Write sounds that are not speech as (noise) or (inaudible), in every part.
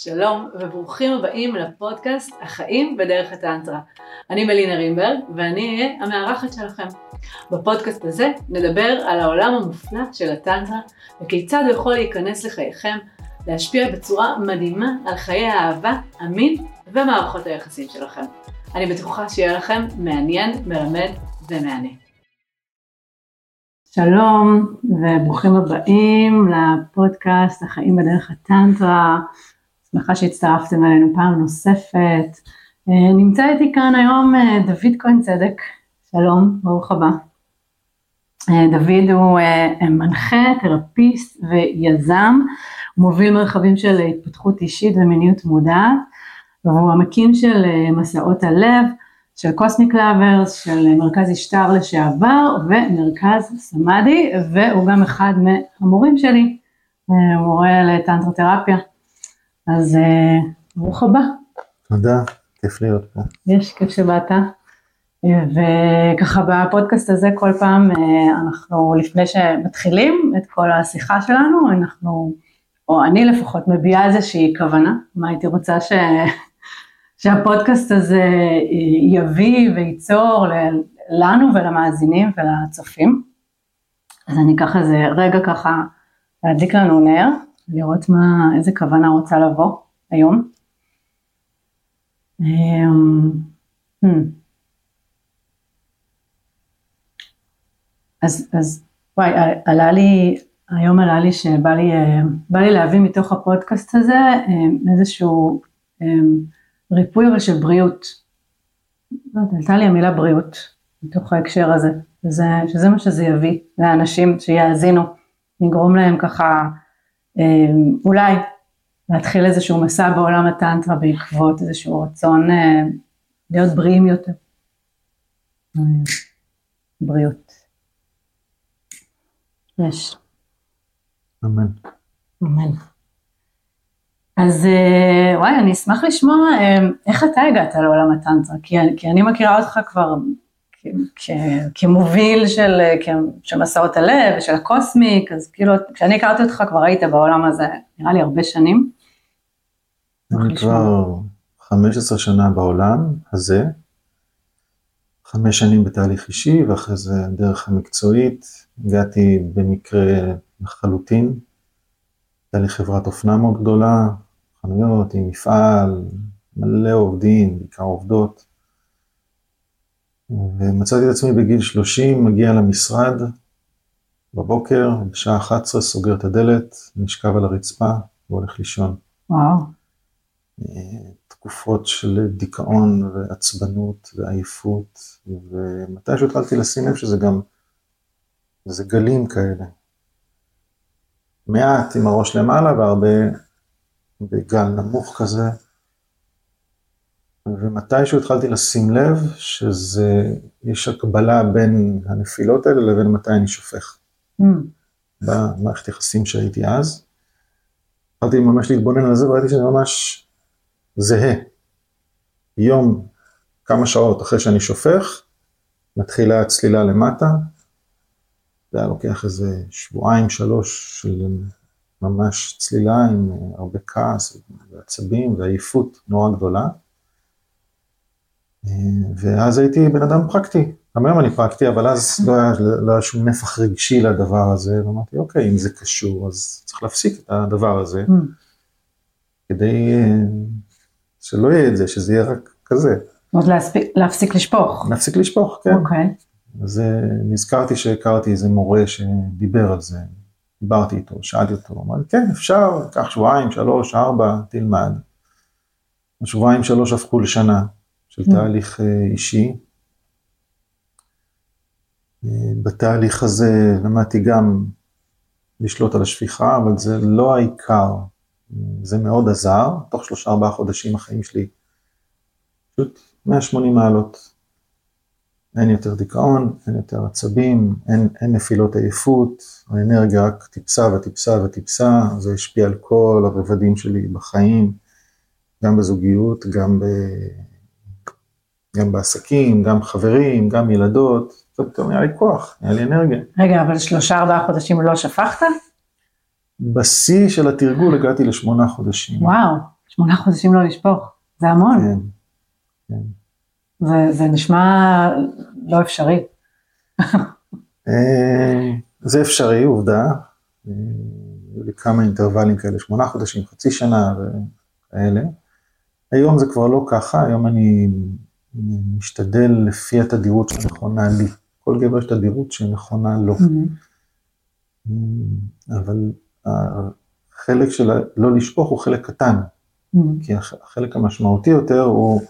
שלום וברוכים הבאים לפודקאסט החיים בדרך הטנטרה. אני מלינה רימברג ואני אהיה המארחת שלכם. בפודקאסט הזה נדבר על העולם המופלא של הטנטרה וכיצד הוא יכול להיכנס לחייכם, להשפיע בצורה מדהימה על חיי האהבה, המין ומערכות היחסים שלכם. אני בטוחה שיהיה לכם מעניין, מלמד ומעניין. שלום וברוכים הבאים לפודקאסט החיים בדרך הטנטרה. שמחה שהצטרפתם אלינו פעם נוספת. אה, נמצא איתי כאן היום אה, דוד כהן צדק, שלום, ברוך הבא. אה, דוד הוא מנחה, תרפיסט ויזם, מוביל מרחבים של התפתחות אישית ומיניות מודעת, והוא המקים של מסעות הלב, של קוסמיק לאברס, של מרכז השטר לשעבר ומרכז סמאדי, והוא גם אחד מהמורים שלי, הוא מורה לטנטרותרפיה. אז אה, ברוך הבא. תודה, כיף להיות פה. יש, כיף שבאת. וככה בפודקאסט הזה כל פעם אה, אנחנו לפני שמתחילים את כל השיחה שלנו אנחנו או אני לפחות מביעה איזושהי כוונה מה הייתי רוצה ש... (laughs) שהפודקאסט הזה אה, יביא וייצור לנו ולמאזינים ולצופים. אז אני אקח איזה רגע ככה להדליק לנו נר לראות מה, איזה כוונה רוצה לבוא היום. אמ, hmm. אז, אז וואי, עלה לי, היום עלה לי שבא לי, בא לי להביא מתוך הפודקאסט הזה אמ, איזשהו אמ, ריפוי אבל של בריאות. לא יודעת, עלתה לי המילה בריאות מתוך ההקשר הזה, וזה, שזה מה שזה יביא לאנשים שיאזינו, נגרום להם ככה אולי להתחיל איזשהו מסע בעולם הטנטרה בעקבות איזשהו רצון אה, להיות בריאים יותר. בריאות. יש. אמן. אמן. אז אה, וואי, אני אשמח לשמוע אה, איך אתה הגעת לעולם הטנטרה, כי, כי אני מכירה אותך כבר כמוביל של, של מסעות הלב ושל הקוסמיק, אז כאילו כשאני הכרתי אותך כבר היית בעולם הזה נראה לי הרבה שנים. אני כבר 15 שנה בעולם הזה, חמש שנים בתהליך אישי ואחרי זה דרך המקצועית, הגעתי במקרה לחלוטין, הייתה לי חברת אופנה מאוד גדולה, חנויות עם מפעל, מלא עובדים, בעיקר עובדות. ומצאתי את עצמי בגיל 30, מגיע למשרד בבוקר, בשעה 11 סוגר את הדלת, נשכב על הרצפה והולך לישון. וואו. תקופות של דיכאון ועצבנות ועייפות, ומתישהו התחלתי לשים לב שזה גם, זה גלים כאלה. מעט עם הראש למעלה והרבה בגל נמוך כזה. ומתישהו התחלתי לשים לב שזה, יש הקבלה בין הנפילות האלה לבין מתי אני שופך. Mm. במערכת יחסים שהייתי אז. התחלתי ממש להתבונן על זה וראיתי שזה ממש זהה. יום, כמה שעות אחרי שאני שופך, מתחילה הצלילה למטה. זה היה לוקח איזה שבועיים, שלוש של ממש צלילה עם הרבה כעס ועצבים ועייפות נורא גדולה. ואז הייתי בן אדם פרקטי. גם היום אני פרקטי, אבל אז לא היה, לא היה שום נפח רגשי לדבר הזה, ואמרתי, אוקיי, אם זה קשור, אז צריך להפסיק את הדבר הזה, mm. כדי אה, שלא יהיה את זה, שזה יהיה רק כזה. עוד להפסיק, להפסיק לשפוך. להפסיק לשפוך, כן. אוקיי. אז אה, נזכרתי שהכרתי איזה מורה שדיבר על זה, דיברתי איתו, שאלתי אותו, אמר לי, כן, אפשר, קח שבועיים, שלוש, ארבע, תלמד. השבועיים, שלוש הפכו לשנה. של. תהליך אה, אישי. אה, בתהליך הזה למדתי גם לשלוט על השפיכה, אבל זה לא העיקר, זה מאוד עזר, תוך שלושה ארבעה חודשים החיים שלי פשוט 180 מעלות. אין יותר דיכאון, אין יותר עצבים, אין, אין נפילות עייפות, האנרגיה רק טיפסה וטיפסה וטיפסה, זה השפיע על כל הרבדים שלי בחיים, גם בזוגיות, גם. גם בעסקים, גם חברים, גם ילדות, פתאום היה לי כוח, היה לי אנרגיה. רגע, אבל שלושה ארבעה חודשים לא שפכת? בשיא של התרגול הגעתי לשמונה חודשים. וואו, שמונה חודשים לא לשפוך, זה המון. כן, כן. זה, זה נשמע לא אפשרי. אה, זה אפשרי, עובדה. אה, היו לי כמה אינטרוולים כאלה, שמונה חודשים, חצי שנה וכאלה. היום זה כבר לא ככה, היום אני משתדל לפי התדירות שנכונה לי. כל גבר יש תדירות שנכונה לו. Mm-hmm. אבל החלק של לא לשפוך הוא חלק קטן, mm-hmm. כי החלק המשמעותי יותר הוא,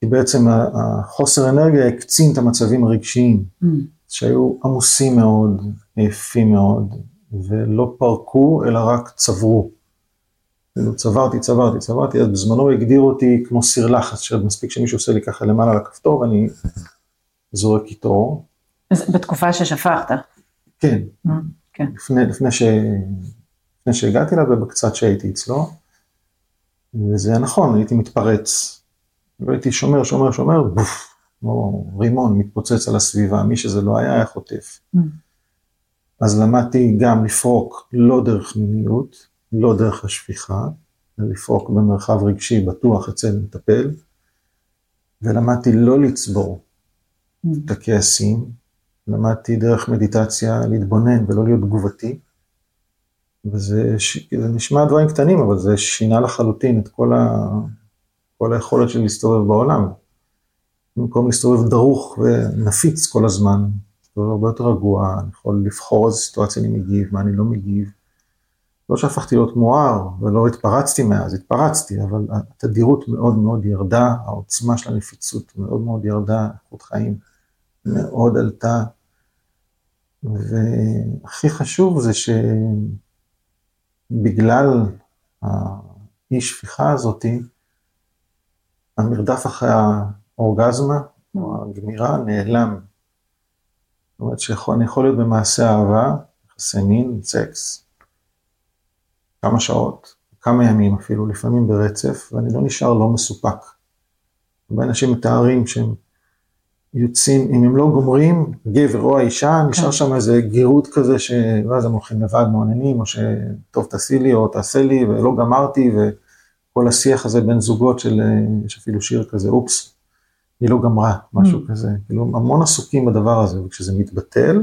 כי בעצם החוסר אנרגיה הקצין את המצבים הרגשיים, mm-hmm. שהיו עמוסים מאוד, עייפים מאוד, ולא פרקו, אלא רק צברו. צברתי, צברתי, צברתי, אז בזמנו הגדיר אותי כמו סיר לחץ, שמספיק שמישהו עושה לי ככה למעלה על הכפתור ואני זורק איתו. אז בתקופה ששפכת. כן, mm, כן. לפני, לפני, ש... לפני שהגעתי אליו ובקצת שהייתי אצלו, וזה נכון, הייתי מתפרץ, והייתי שומר, שומר, שומר, בוף, כמו רימון מתפוצץ על הסביבה, מי שזה לא היה, היה חוטף. Mm. אז למדתי גם לפרוק לא דרך מיניות, לא דרך השפיכה, לפרוק במרחב רגשי בטוח אצל מטפל, ולמדתי לא לצבור את הכעסים, למדתי דרך מדיטציה להתבונן ולא להיות תגובתי, וזה זה נשמע דברים קטנים, אבל זה שינה לחלוטין את כל, ה, כל היכולת שלי להסתובב בעולם. במקום להסתובב דרוך ונפיץ כל הזמן, להסתובב הרבה יותר רגוע, אני יכול לבחור איזה סיטואציה אני מגיב, מה אני לא מגיב. לא שהפכתי להיות מואר ולא התפרצתי מאז, התפרצתי, אבל התדירות מאוד מאוד ירדה, העוצמה של הנפיצות מאוד מאוד ירדה, איכות חיים מאוד עלתה. והכי חשוב זה שבגלל האי שפיכה הזאתי, המרדף אחרי האורגזמה או הגמירה נעלם. זאת אומרת שאני יכול להיות במעשה אהבה, יחסי מין, סקס, כמה שעות, כמה ימים אפילו, לפעמים ברצף, ואני לא נשאר לא מסופק. הרבה אנשים מתארים שהם יוצאים, אם הם לא גומרים, גבר או האישה, נשאר כן. שם איזה גירות כזה, ש... ואז הם הולכים לבד מעוננים, או שטוב תעשי לי או תעשה לי, ולא גמרתי, וכל השיח הזה בין זוגות של, יש אפילו שיר כזה, אופס, היא לא גמרה, משהו mm. כזה, כאילו המון עסוקים בדבר הזה, וכשזה מתבטל,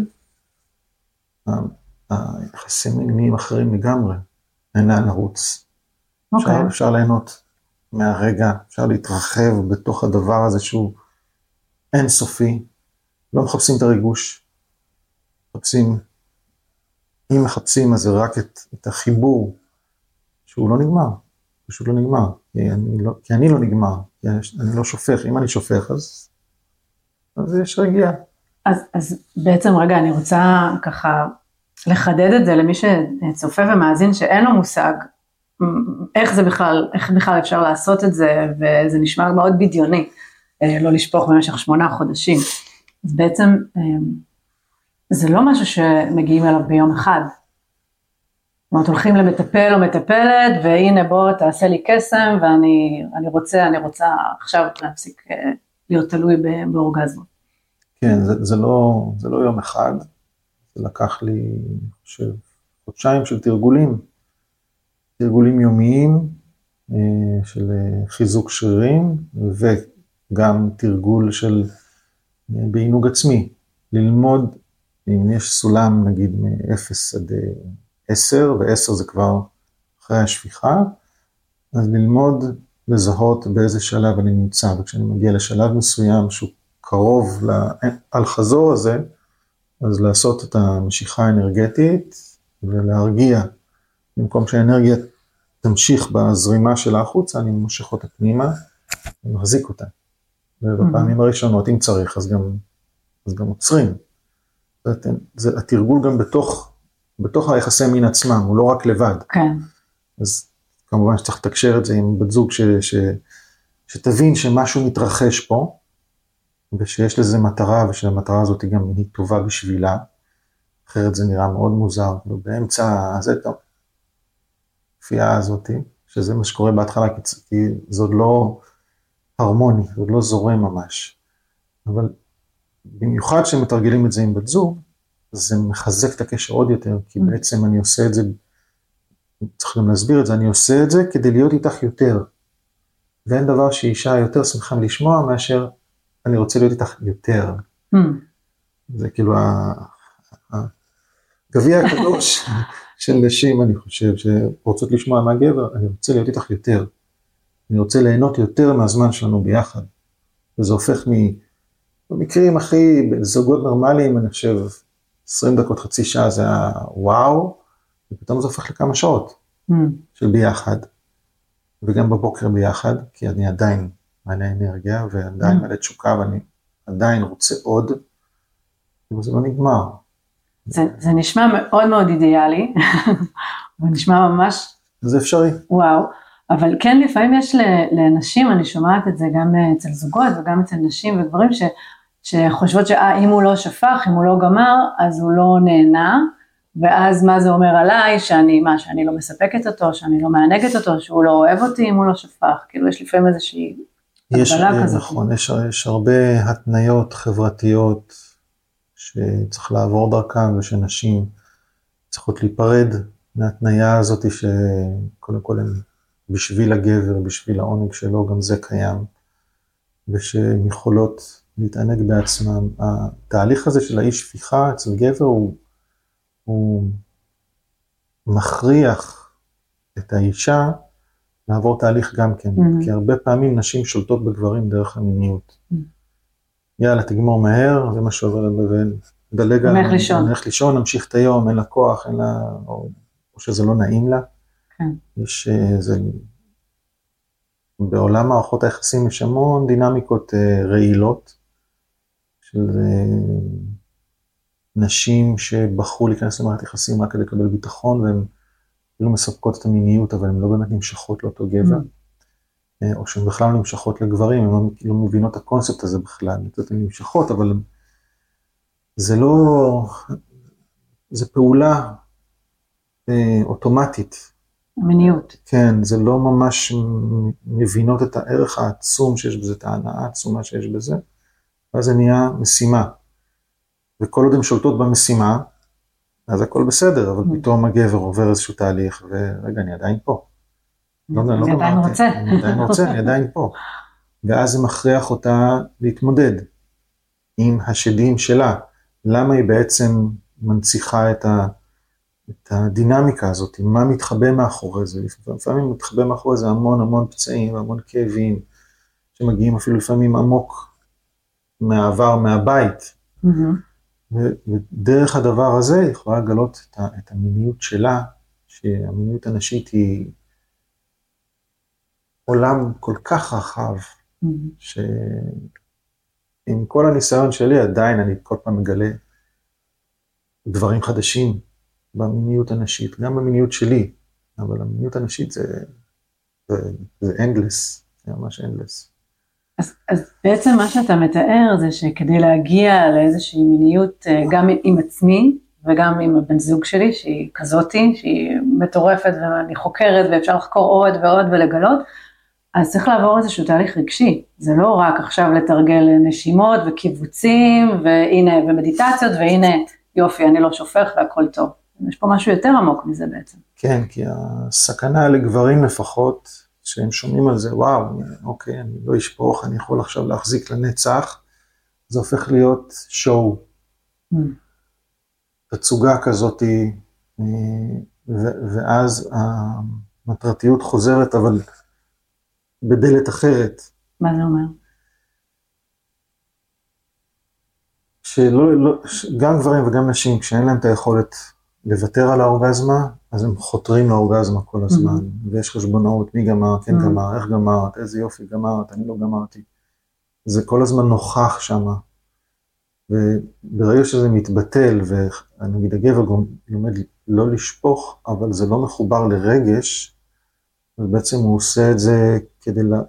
היחסים נהיים אחרים לגמרי. אין לאן לרוץ. Okay. אפשר, אוקיי. אפשר ליהנות מהרגע, אפשר להתרחב בתוך הדבר הזה שהוא אינסופי. לא מחפשים את הריגוש, מחפשים, אם מחפשים אז זה רק את, את החיבור, שהוא לא נגמר, פשוט לא נגמר, כי אני לא, כי אני לא נגמר, כי אני לא שופך, אם אני שופך אז, אז יש רגיעה. אז, אז בעצם רגע, אני רוצה ככה לחדד את זה למי שצופה ומאזין שאין לו מושג איך זה בכלל, איך בכלל אפשר לעשות את זה, וזה נשמע מאוד בדיוני, אה, לא לשפוך במשך שמונה חודשים. אז בעצם אה, זה לא משהו שמגיעים אליו ביום אחד. זאת אומרת, הולכים למטפל או מטפלת, והנה בוא תעשה לי קסם, ואני רוצה, אני רוצה עכשיו להפסיק אה, להיות תלוי באורגזמה. כן, זה, זה, לא, זה לא יום אחד. זה לקח לי, אני חושב, חודשיים של תרגולים, תרגולים יומיים אה, של אה, חיזוק שרירים וגם תרגול של אה, בעינוג עצמי, ללמוד, אם יש סולם נגיד מ-0 עד 10, ו-10 זה כבר אחרי השפיכה, אז ללמוד לזהות באיזה שלב אני נמצא, וכשאני מגיע לשלב מסוים שהוא קרוב לאל חזור הזה, אז לעשות את המשיכה האנרגטית ולהרגיע. במקום שהאנרגיה תמשיך בזרימה שלה החוצה, אני מושך אותה פנימה ומחזיק אותה. ובפעמים הראשונות, אם צריך, אז גם, אז גם עוצרים. זה, זה התרגול גם בתוך, בתוך היחסי מין עצמם, הוא לא רק לבד. כן. אז כמובן שצריך לתקשר את זה עם בת זוג ש, ש, שתבין שמשהו מתרחש פה, ושיש לזה מטרה, ושהמטרה הזאת גם היא טובה בשבילה, אחרת זה נראה מאוד מוזר, כאילו באמצע הזה, הכפייה הזאת, שזה מה שקורה בהתחלה, כי זה עוד לא הרמוני, זה עוד לא זורם ממש. אבל במיוחד כשמתרגלים את זה עם בת זוג, זה מחזק את הקשר עוד יותר, כי mm. בעצם אני עושה את זה צריך גם להסביר את זה, אני עושה את זה כדי להיות איתך יותר. ואין דבר שאישה יותר שמחה לשמוע מאשר אני רוצה להיות איתך יותר. Mm. זה כאילו הגביע הקדוש (laughs) של נשים, אני חושב, שרוצות לשמוע מהגבר, אני רוצה להיות איתך יותר. אני רוצה ליהנות יותר מהזמן שלנו ביחד. וזה הופך מ... במקרים הכי, זוגות נורמליים, אני חושב, 20 דקות, חצי שעה זה היה וואו, ופתאום זה הופך לכמה שעות mm. של ביחד, וגם בבוקר ביחד, כי אני עדיין מלא אנרגיה, ועדיין mm. מלא תשוקה, ואני עדיין רוצה עוד, וזה לא נגמר. זה, זה נשמע מאוד מאוד אידיאלי, (laughs) זה נשמע ממש... זה אפשרי. וואו, אבל כן לפעמים יש לנשים, אני שומעת את זה גם אצל זוגות וגם אצל נשים וגברים, ש, שחושבות שאם הוא לא שפך, אם הוא לא גמר, אז הוא לא נהנה, ואז מה זה אומר עליי, שאני, מה, שאני לא מספקת אותו, שאני לא מענגת אותו, שהוא לא אוהב אותי אם הוא לא שפך, כאילו יש לפעמים איזושהי הגבלה כזאת. נכון, יש, יש הרבה התניות חברתיות שצריך לעבור דרכן ושנשים צריכות להיפרד מההתניה הזאת שקודם כל הם בשביל הגבר, בשביל העונג שלו, גם זה קיים, ושהן יכולות להתענג בעצמם. התהליך הזה של האי שפיכה אצל גבר הוא, הוא מכריח את האישה לעבור תהליך גם כן, mm-hmm. כי הרבה פעמים נשים שולטות בגברים דרך המיניות. Mm-hmm. יאללה, תגמור מהר, זה מה שעובר לבין, דלג על... נלך לישון. נלך לישון, נמשיך את היום, אין לה כוח, אין לה... או, או שזה לא נעים לה. כן. יש איזה... בעולם מערכות היחסים יש המון דינמיקות uh, רעילות, של uh, נשים שבחרו להיכנס למערכת יחסים רק כדי לקבל ביטחון, והן לא מספקות את המיניות, אבל הן לא באמת נמשכות לאותו גבר. Mm. אה, או שהן בכלל לא נמשכות לגברים, הן לא, לא מבינות את הקונספט הזה בכלל, הן נמשכות, אבל זה לא, זה פעולה אה, אוטומטית. מיניות. כן, זה לא ממש מבינות את הערך העצום שיש בזה, את ההנאה העצומה שיש בזה, ואז זה נהיה משימה. וכל עוד הן שולטות במשימה, אז הכל בסדר, אבל mm. פתאום הגבר עובר איזשהו תהליך, ורגע, אני עדיין פה. לא, לא אני עדיין רוצה. אני עדיין רוצה, אני עדיין פה. ואז זה מכריח אותה להתמודד עם השדים שלה. למה היא בעצם מנציחה את, ה, את הדינמיקה הזאת, מה מתחבא מאחורי זה. לפעמים מתחבא מאחורי זה המון המון פצעים, המון כאבים, שמגיעים אפילו לפעמים עמוק מהעבר, מהבית. Mm-hmm. ודרך הדבר הזה היא יכולה לגלות את, את המיניות שלה, שהמיניות הנשית היא עולם כל כך רחב, mm-hmm. שעם כל הניסיון שלי עדיין אני כל פעם מגלה דברים חדשים במיניות הנשית, גם במיניות שלי, אבל המיניות הנשית זה, זה, זה endless, זה ממש endless. אז, אז בעצם מה שאתה מתאר זה שכדי להגיע לאיזושהי מיניות אה, גם עם עצמי וגם עם הבן זוג שלי, שהיא כזאתי, שהיא מטורפת ואני חוקרת ואפשר לחקור עוד ועוד ולגלות, אז צריך לעבור איזשהו תהליך רגשי, זה לא רק עכשיו לתרגל נשימות וקיבוצים, והנה, ומדיטציות, והנה, יופי, אני לא שופך והכל טוב. יש פה משהו יותר עמוק מזה בעצם. כן, כי הסכנה לגברים לפחות, שהם שומעים על זה, וואו, אוקיי, אני לא אשפוך, אני יכול עכשיו להחזיק לנצח, זה הופך להיות שואו. Mm. תצוגה כזאתי, אה, ואז המטרתיות חוזרת, אבל בדלת אחרת. מה זה אומר? שלא, לא, גם גברים וגם נשים, כשאין להם את היכולת לוותר על האורגזמה, אז הם חותרים לאורגזמה כל הזמן, mm-hmm. ויש חשבונאות, מי גמר, כן mm-hmm. גמר, איך גמרת, איזה יופי גמרת, אני לא גמרתי. זה כל הזמן נוכח שם. וברגע שזה מתבטל, ונגיד הגבר לומד לא לשפוך, אבל זה לא מחובר לרגש, ובעצם הוא עושה את זה כדי לה,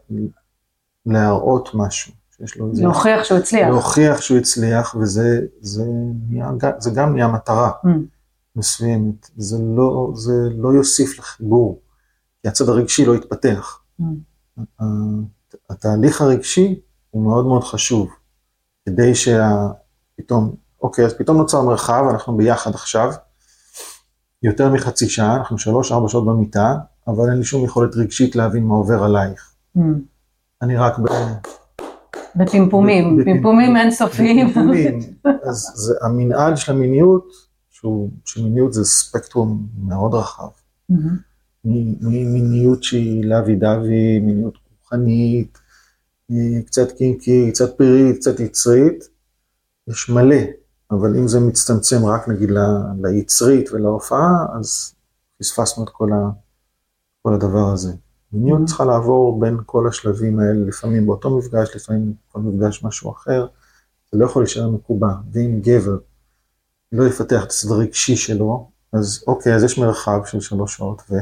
להראות משהו. שיש לו איזה... להוכיח שהוא הצליח. להוכיח שהוא הצליח, וזה זה זה גם נהיה מטרה mm. מסוימת. זה לא, זה לא יוסיף לחיבור, כי הצד הרגשי לא יתפתח. Mm. התהליך הרגשי הוא מאוד מאוד חשוב, כדי שפתאום, אוקיי, אז פתאום נוצר מרחב, אנחנו ביחד עכשיו, יותר מחצי שעה, אנחנו שלוש-ארבע שעות במיטה, אבל אין לי שום יכולת רגשית להבין מה עובר עלייך. Mm. אני רק ב... בפימפומים, בפ- פימפומים אינסופיים. בפימפומים. (laughs) אז זה המנעד של המיניות, שהוא, שמיניות זה ספקטרום מאוד רחב. מהמם. מ- ממיניות שהיא לאבי דווי, מיניות רוחנית, אה, קצת קינקי, קצת פירית, קצת יצרית, יש מלא, אבל אם זה מצטמצם רק נגיד ל- ליצרית ולהופעה, אז פספסנו את כל, ה, כל הדבר הזה. מיניות Mhm. צריכה לעבור בין כל השלבים האלה, לפעמים באותו מפגש, לפעמים בכל מפגש משהו אחר, זה לא יכול להישאר מקובע, ואם גבר לא יפתח את הצד הרגשי שלו, אז אוקיי, אז יש מרחב של שלוש שעות ו...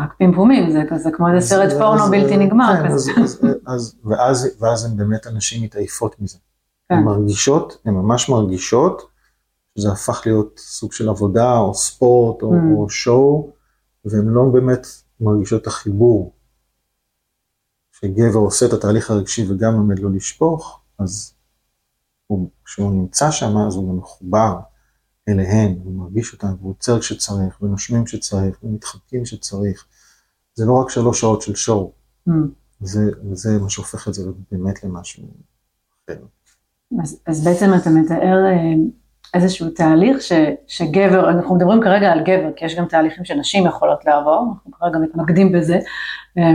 רק פימפומים, זה כזה כמו איזה סרט פורנו בלתי נגמר כן. אז- אז- אז- ואז, ואז הן באמת הנשים מתעייפות מזה. כן. הן מרגישות, הן ממש מרגישות, שזה הפך להיות סוג של עבודה או ספורט או, Mm. או שואו, והן לא באמת מרגישות את החיבור. כשגבר עושה את התהליך הרגשי וגם לומד לא לשפוך, אז הוא, כשהוא נמצא שם, אז הוא גם מחובר אליהן, הוא מרגיש אותן, והוא עוצר כשצריך, ונושמים כשצריך, ומתחבקים כשצריך. זה לא רק שלוש שעות של שואו. מהמם. זה, זה מה שהופך את זה באמת למשהו אחר. אז, אז בעצם אתה מתאר אה, איזשהו תהליך ש, שגבר, אנחנו מדברים כרגע על גבר, כי יש גם תהליכים שנשים יכולות לעבור, אנחנו כרגע מתמקדים בזה, אה,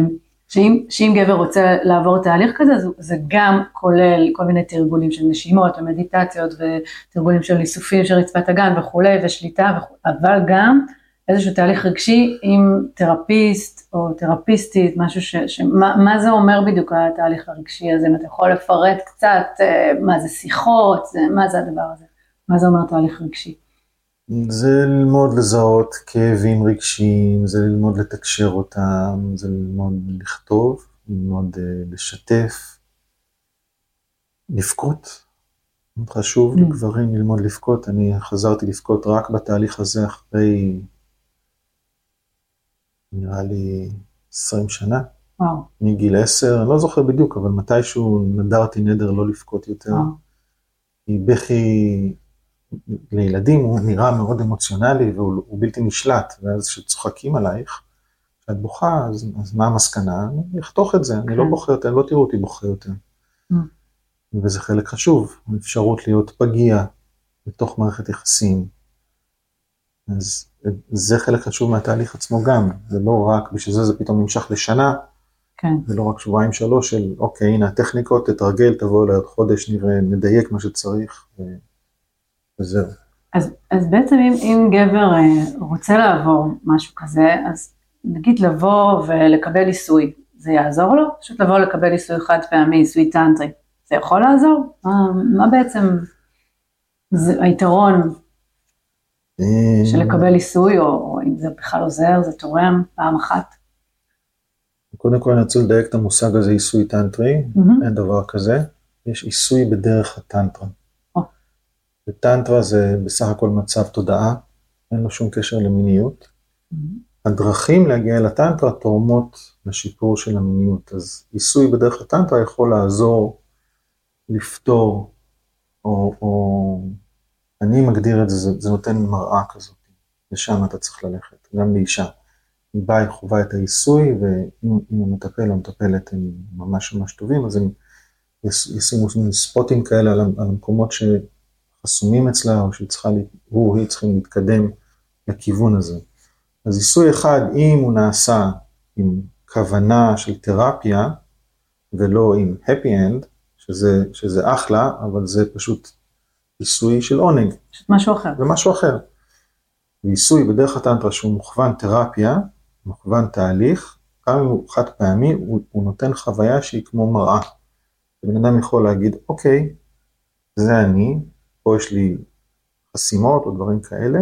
שאם, שאם גבר רוצה לעבור תהליך כזה, הוא- זה גם כולל כל מיני תרגולים של נשימות ומדיטציות ותרגולים של איסופים של רצפת הגן וכולי, ושליטה, וכו', אבל גם איזשהו תהליך רגשי עם תרפיסט או תרפיסטית, משהו ש... שמה, מה זה אומר בדיוק התהליך הרגשי הזה? אם אתה יכול לפרט קצת אה, מה זה שיחות, זה, מה זה הדבר הזה? מה זה אומר תהליך רגשי? זה ללמוד לזהות כאבים רגשיים, זה ללמוד לתקשר אותם, זה ללמוד לכתוב, ללמוד uh, לשתף, לבכות. מאוד חשוב Mm. לגברים ללמוד לבכות, אני חזרתי לבכות רק בתהליך הזה אחרי, נראה לי 20 שנה, וואו, מגיל 10, אני לא זוכר בדיוק, אבל מתישהו נדרתי נדר לא לבכות יותר. וואו, כי בכי לילדים הוא נראה מאוד אמוציונלי והוא הוא בלתי נשלט, ואז כשצוחקים עלייך, כשאת בוכה, אז, אז מה המסקנה? אני אחתוך את זה, אני לא כן. בוכה יותר, לא תראו אותי בוכה יותר. Mm. וזה חלק חשוב, האפשרות להיות פגיע בתוך מערכת יחסים. אז זה חלק חשוב מהתהליך עצמו גם, זה לא רק, בשביל זה זה פתאום נמשך לשנה, כן, זה לא רק שבועיים שלוש של אוקיי, הנה הטכניקות, תתרגל, תבוא אליי עוד חודש, נראה, נדייק מה שצריך, ו- וזהו. אז, אז בעצם אם, אם גבר אה, רוצה לעבור משהו כזה, אז נגיד לבוא ולקבל עיסוי, זה יעזור לו? פשוט לבוא לקבל עיסוי חד פעמי, עיסוי טנטרי, זה יכול לעזור? מה, מה בעצם זה היתרון של לקבל עיסוי, או, או אם זה בכלל עוזר, זה תורם פעם אחת? קודם כל אני רוצה לדייק את המושג הזה, עיסוי טנטרי, מהמם. אין דבר כזה, יש עיסוי בדרך הטנטרה. וטנטרה זה בסך הכל מצב תודעה, אין לו שום קשר למיניות. הדרכים להגיע אל הטנטרה תורמות לשיפור של המיניות, אז עיסוי בדרך הטנטרה יכול לעזור לפתור, או, או אני מגדיר את זה, זה, זה נותן מראה כזאת, לשם אתה צריך ללכת, גם לאישה. היא באה, היא חווה את העיסוי, ואם אם המטפל או המטפלת הם ממש ממש טובים, אז הם יש- ישימו ספוטים כאלה על, ה- על שחסומים אצלה, או שהיא צריכה, לה- הוא או היא צריכים להתקדם לכיוון הזה. אז עיסוי אחד, אם הוא נעשה עם כוונה של תרפיה, ולא עם happy end, שזה, שזה אחלה, אבל זה פשוט עיסוי של עונג, משהו אחר. זה משהו אחר. ועיסוי בדרך הטנטרה שהוא מוכוון תרפיה, מוכוון תהליך, גם אם הוא חד פעמי, הוא, הוא נותן חוויה שהיא כמו מראה. בן אדם יכול להגיד, אוקיי, זה אני, פה יש לי חסימות או דברים כאלה,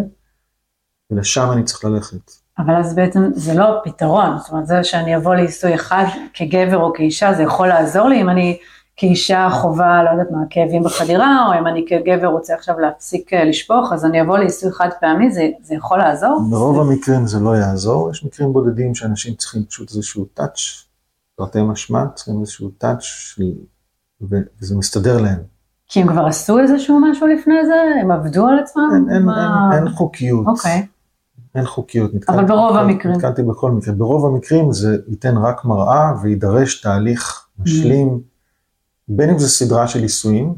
ולשם אני צריך ללכת. אבל אז בעצם זה לא פתרון, זאת אומרת זה שאני אבוא לעיסוי אחד כגבר או כאישה, זה יכול לעזור לי אם אני כאישה חווה, לא יודעת מה, כאבים בחדירה, או אם אני כגבר רוצה עכשיו להפסיק אה, לשפוך, אז אני אבוא לעיסוי חד פעמי, זה, זה יכול לעזור? ברוב המקרים זה לא יעזור, יש מקרים בודדים שאנשים צריכים פשוט איזשהו טאץ', תרתי משמע, צריכים איזשהו טאץ', וזה מסתדר להם. כי הם כבר עשו איזשהו משהו לפני זה? הם עבדו על עצמם? אין, אין, מה- אין, אין חוקיות. אוקיי. אין חוקיות. אבל נתקלתי ברוב בכל- המקרים. נתקלתי בכל מקרה. ברוב המקרים זה ייתן רק מראה ויידרש תהליך משלים, בין אם זה סדרה של ניסויים,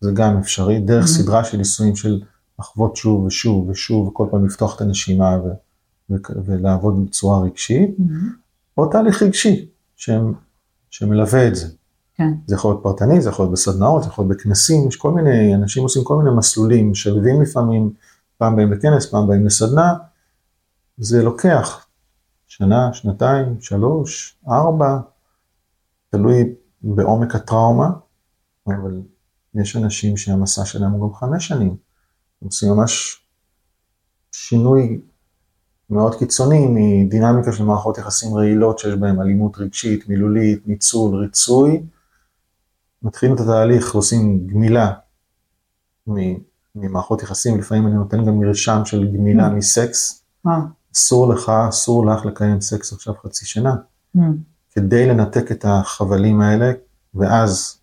זה גם אפשרי, דרך Mhm. סדרה של ניסויים של לחוות שוב ושוב ושוב, וכל פעם לפתוח את הנשימה ו- ו- ולעבוד בצורה רגשית, מהמם. או תהליך רגשי שהם- שמלווה את זה. כן. זה יכול להיות פרטני, זה יכול להיות בסדנאות, זה יכול להיות בכנסים, יש כל מיני, אנשים עושים כל מיני מסלולים, משלבים לפעמים, פעם באים לכנס, פעם באים לסדנה, זה לוקח שנה, שנתיים, שלוש, ארבע, תלוי בעומק הטראומה, אבל יש אנשים שהמסע שלהם הוא גם חמש שנים, הם עושים ממש שינוי מאוד קיצוני מדינמיקה של מערכות יחסים רעילות שיש בהן אלימות רגשית, מילולית, ניצול, ריצוי, מתחילים את התהליך, עושים גמילה ממערכות יחסים, לפעמים אני נותן גם מרשם של גמילה Mm. מסקס, וואו. אסור לך, אסור לך לקיים סקס עכשיו חצי שנה, מהמם. כדי לנתק את החבלים האלה, ואז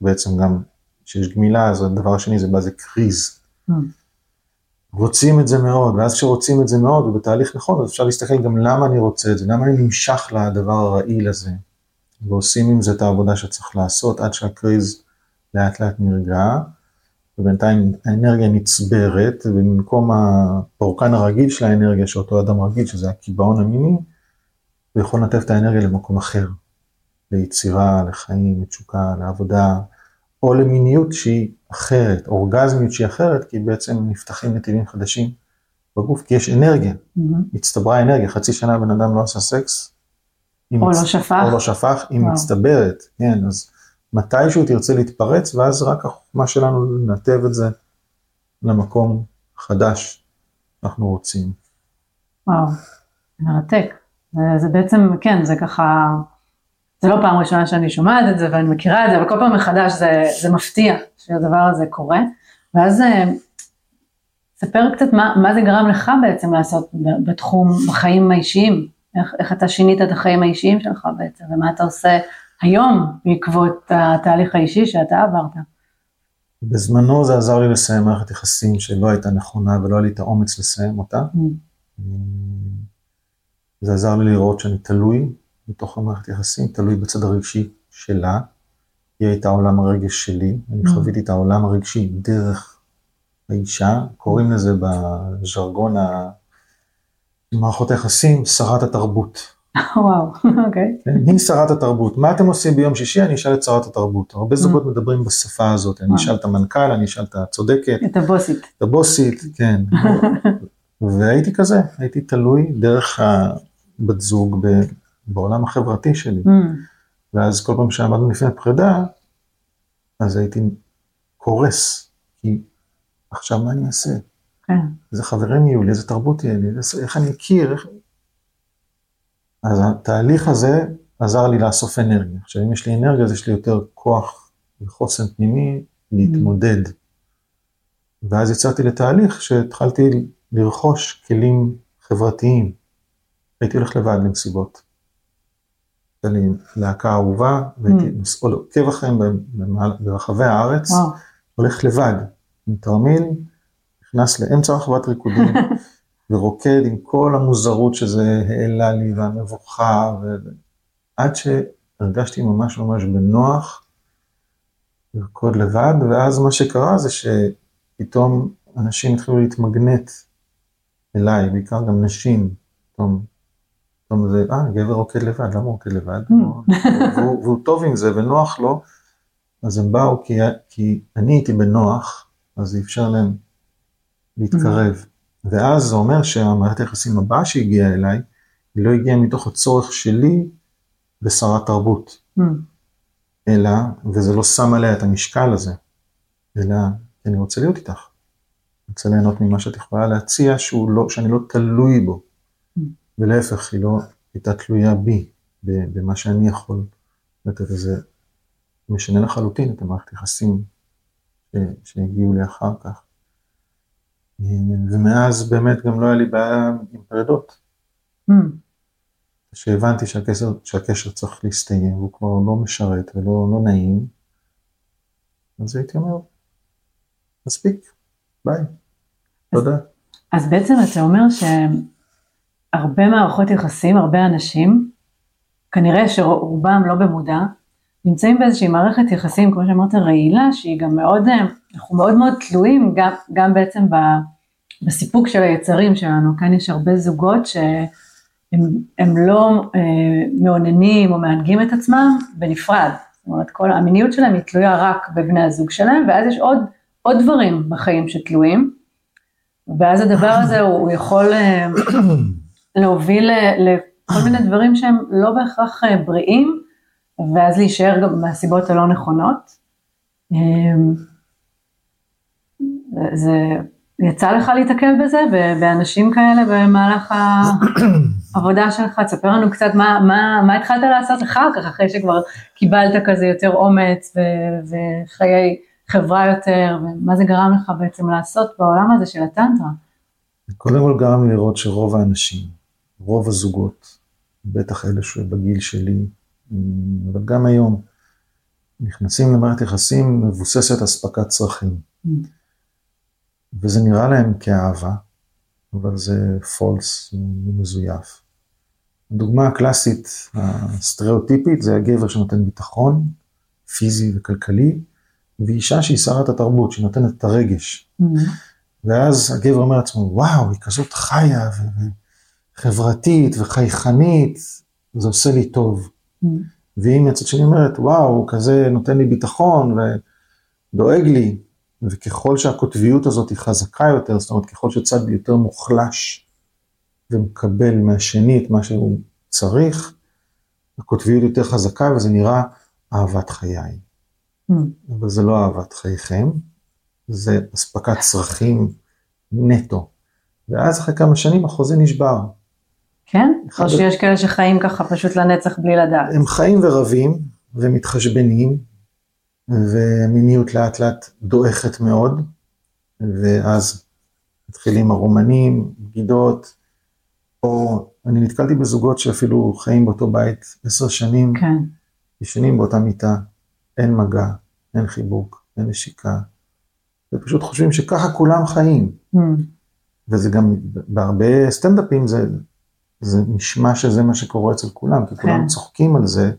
בעצם גם כשיש גמילה, אז הדבר השני זה בא זה קריז. מהמם. רוצים את זה מאוד, ואז כשרוצים את זה מאוד, ובתהליך נכון, אז אפשר להסתכל גם למה אני רוצה את זה, למה אני נמשך לדבר הרעיל הזה, ועושים עם זה את העבודה שצריך לעשות עד שהקריז לאט לאט נרגע, ובינתיים האנרגיה נצברת, ובמקום הפורקן הרגיל של האנרגיה, שאותו אדם רגיל, שזה הקיבעון המיני, הוא יכול לנתב את האנרגיה למקום אחר, ליצירה, לחיים, לתשוקה, לעבודה, או למיניות שהיא אחרת, אורגזמיות שהיא אחרת, כי בעצם נפתחים נתיבים חדשים בגוף, כי יש אנרגיה, מהמם. הצטברה אנרגיה, חצי שנה בן אדם לא עשה סקס, או מצ- לא שפך. או לא שפך, היא וואו. מצטברת, כן, אז מתישהו תרצה להתפרץ, ואז רק החוכמה שלנו לנתב את זה למקום חדש שאנחנו רוצים. וואו, מרתק. זה, זה בעצם, כן, זה ככה, זה לא פעם ראשונה שאני שומעת את זה ואני מכירה את זה, אבל כל פעם מחדש זה, זה מפתיע שהדבר הזה קורה. ואז אה, ספר קצת מה, מה זה גרם לך בעצם לעשות בתחום, בחיים האישיים. איך, איך אתה שינית את החיים האישיים שלך בעצם, ומה אתה עושה היום בעקבות התהליך האישי שאתה עברת. בזמנו זה עזר לי לסיים מערכת יחסים שלא הייתה נכונה ולא היה לי את האומץ לסיים אותה. זה עזר לי לראות שאני תלוי בתוך המערכת יחסים, תלוי בצד הרגשי שלה. היא הייתה עולם הרגש שלי, אני Mm. חוויתי את העולם הרגשי דרך האישה, קוראים לזה בז'רגון ה- מערכות היחסים, שרת התרבות. וואו, אוקיי. כן? היא שרת התרבות. מה אתם עושים ביום שישי? אני אשאל את שרת התרבות. הרבה זוגות מדברים בשפה הזאת, אני Mm. אשאל את המנכ"ל, אני אשאל את הצודקת, את הבוסית. את הבוסית, כן. (laughs) והייתי כזה, הייתי תלוי דרך הבת זוג בעולם החברתי שלי. Mm, ואז כל פעם שעמדנו לפני פרידה, אז הייתי קורס, כי עכשיו מה אני אעשה? כן. איזה חברים יהיו לי, איזה תרבות יהיה לי, איך אני אכיר, איך... אז התהליך הזה עזר לי לאסוף אנרגיה. עכשיו, אם יש לי אנרגיה, אז יש לי יותר כוח וחוסן פנימי להתמודד. ואז יצאתי לתהליך שהתחלתי לרכוש כלים חברתיים. הייתי הולך לבד למסיבות. הייתה לי להקה אהובה, והייתי Mm. עוקב אחריהם ברחבי הארץ. הולך לבד, עם תרמיל, נכנס לאמצע רחבת ריקודים, (laughs) ורוקד עם כל המוזרות שזה העלה לי, והמבוכה, ו... עד שהרגשתי ממש ממש בנוח לרקוד לבד, ואז מה שקרה זה שפתאום אנשים התחילו להתמגנט אליי, בעיקר גם נשים, פתאום, פתאום זה, אה, גבר רוקד לבד, למה הוא רוקד לבד? Mm. והוא, והוא טוב עם זה ונוח לו, אז הם באו כי, כי אני הייתי בנוח, אז זה אפשר להם להתקרב. ואז זה אומר שהמערכת היחסים הבאה שהגיעה אליי, היא לא הגיעה מתוך הצורך שלי בשרת תרבות, Mm, אלא, וזה לא שם עליה את המשקל הזה, אלא, אני רוצה להיות איתך. אני רוצה ליהנות ממה שאת יכולה להציע, שהוא לא, שאני לא תלוי בו. Mm. ולהפך, היא לא הייתה תלויה בי, במה שאני יכול לתת לזה. משנה לחלוטין את המערכת יחסים ש- שהגיעו לי אחר כך. ומאז באמת גם לא היה לי בעיה עם פרדות. mm, כשהבנתי שהקשר, שהקשר צריך להסתיים, והוא כבר לא משרת ולא לא נעים, אז הייתי אומר, מספיק, ביי, תודה. אז בעצם אתה אומר שהרבה מערכות יחסים, הרבה אנשים, כנראה שרובם לא במודע, נמצאים באיזושהי מערכת יחסים, כמו שאמרת, רעילה, שהיא גם מאוד, אנחנו מאוד מאוד תלויים גם, גם בעצם בסיפוק של היצרים שלנו. כאן יש הרבה זוגות שהם לא אה, מאוננים או מענגים את עצמם בנפרד. זאת אומרת, כל המיניות שלהם היא תלויה רק בבני הזוג שלהם, ואז יש עוד, עוד דברים בחיים שתלויים. ואז הדבר הזה הוא, הוא יכול אה, להוביל לכל מיני דברים שהם לא בהכרח אה, בריאים, ואז להישאר גם מהסיבות הלא נכונות. אמ, זה, יצא לך להתקל בזה, באנשים כאלה במהלך (clears throat) העבודה שלך? תספר לנו קצת מה, מה, מה התחלת לעשות אחר כך, אחרי שכבר קיבלת כזה יותר אומץ ו, וחיי חברה יותר, ומה זה גרם לך בעצם לעשות בעולם הזה של הטנטרה? קודם כל גרם לי לראות שרוב האנשים, רוב הזוגות, בטח אלה שבגיל שלי, אבל גם היום, נכנסים למערכת יחסים מבוססת אספקת צרכים. Mm. וזה נראה להם כאהבה, אבל זה פולס, מזויף. הדוגמה הקלאסית, הסטריאוטיפית, זה הגבר שנותן ביטחון, פיזי וכלכלי, ואישה שהיא שרת התרבות, שהיא נותנת את הרגש. Mm-hmm. ואז הגבר אומר לעצמו, וואו, היא כזאת חיה וחברתית וחייכנית, זה עושה לי טוב. Mm. ואם מצד שני אומרת, וואו, הוא כזה נותן לי ביטחון ודואג לי, וככל שהקוטביות הזאת היא חזקה יותר, זאת אומרת, ככל שצד יותר מוחלש ומקבל מהשני את מה שהוא צריך, הקוטביות יותר חזקה וזה נראה אהבת חיי. Mm. אבל זה לא אהבת חייכם, זה אספקת צרכים נטו. ואז אחרי כמה שנים החוזה נשבר. כן? או שיש כאלה שחיים ככה פשוט לנצח בלי לדעת. הם חיים ורבים ומתחשבנים, ומיניות לאט לאט דועכת מאוד, ואז מתחילים הרומנים, בגידות, או אני נתקלתי בזוגות שאפילו חיים באותו בית עשר שנים, כן. ישנים באותה מיטה, אין מגע, אין חיבוק, אין נשיקה, ופשוט חושבים שככה כולם חיים. Mm. וזה גם, בהרבה סטנדאפים זה זה נשמע שזה מה שקורה אצל כולם, כי כולם כן. צוחקים על זה.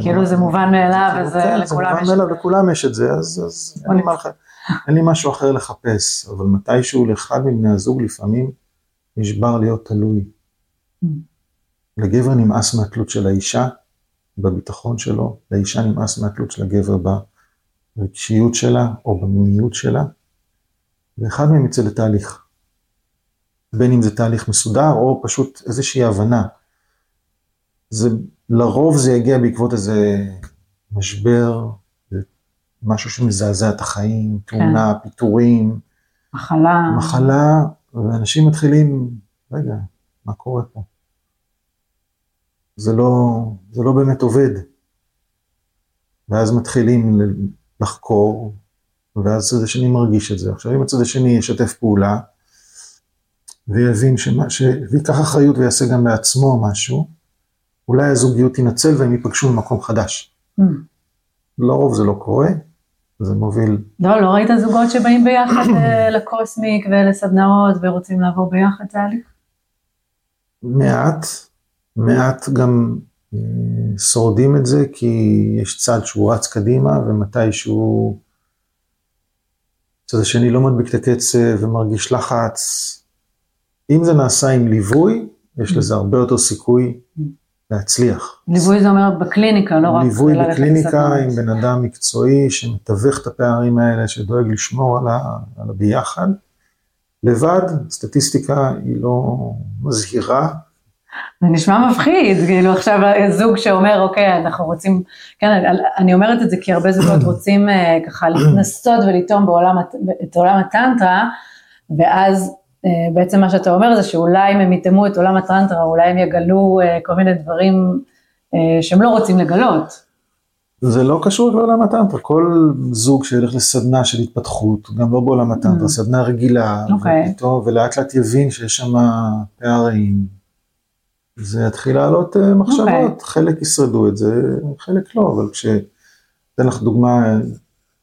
כאילו זה מובן מאליו, אז כן, לכולם יש את זה. זה מובן מאליו, לכולם יש את זה, אז אין לי משהו אחר לחפש, אבל מתישהו לאחד מבני הזוג לפעמים נשבר להיות תלוי. Mm. לגבר נמאס מהתלות של האישה בביטחון שלו, לאישה נמאס מהתלות של הגבר ברגשיות שלה או במיניות שלה, ואחד מהם יצא לתהליך. בין אם זה תהליך מסודר או פשוט איזושהי הבנה. זה, לרוב זה יגיע בעקבות איזה משבר, משהו שמזעזע את החיים, תאונה, כן. פיטורים. מחלה. מחלה, ואנשים מתחילים, רגע, מה קורה פה? זה לא, זה לא באמת עובד. ואז מתחילים לחקור, ואז הצד השני מרגיש את זה. עכשיו, אם הצד השני ישתף פעולה, ויבין שמה, ש... ויקח אחריות ויעשה גם לעצמו משהו, אולי הזוגיות תנצל והם ייפגשו במקום חדש. Mm. לרוב זה לא קורה, זה מוביל. לא, לא ראית זוגות שבאים ביחד אה, (coughs) לקוסמיק ולסדנאות ורוצים לעבור ביחד תהליך? מעט, מעט גם אה, שורדים את זה כי יש צד שהוא רץ קדימה ומתישהו הצד השני לא מדביק את הקצב ומרגיש לחץ אם זה נעשה עם ליווי, יש לזה הרבה יותר סיכוי להצליח. ליווי זה אומר בקליניקה, לא רק ליווי בקליניקה עם בן אדם מקצועי שמתווך את הפערים האלה, שדואג לשמור על, ה, על הביחד. לבד, סטטיסטיקה היא לא מזהירה. זה נשמע מפחיד, כאילו עכשיו זוג שאומר, אוקיי, אנחנו רוצים, כן, אני אומרת את זה כי הרבה זוגות (clears throat) רוצים אה, ככה להתנסות ולטעום בעולם, את עולם הטנטרה, ואז בעצם מה שאתה אומר זה שאולי אם הם יטעמו את עולם הטרנטרה, אולי הם יגלו אה, כל מיני דברים אה, שהם לא רוצים לגלות. זה לא קשור לעולם הטנטרה, כל זוג שילך לסדנה של התפתחות, גם לא בעולם הטנטרה, mm. סדנה רגילה, okay. אוקיי. ופתאום, ולאט לאט יבין שיש שם פערים, זה יתחיל לעלות מחשבות, okay. אוקיי. חלק ישרדו את זה, חלק לא, אבל כשאתן לך דוגמה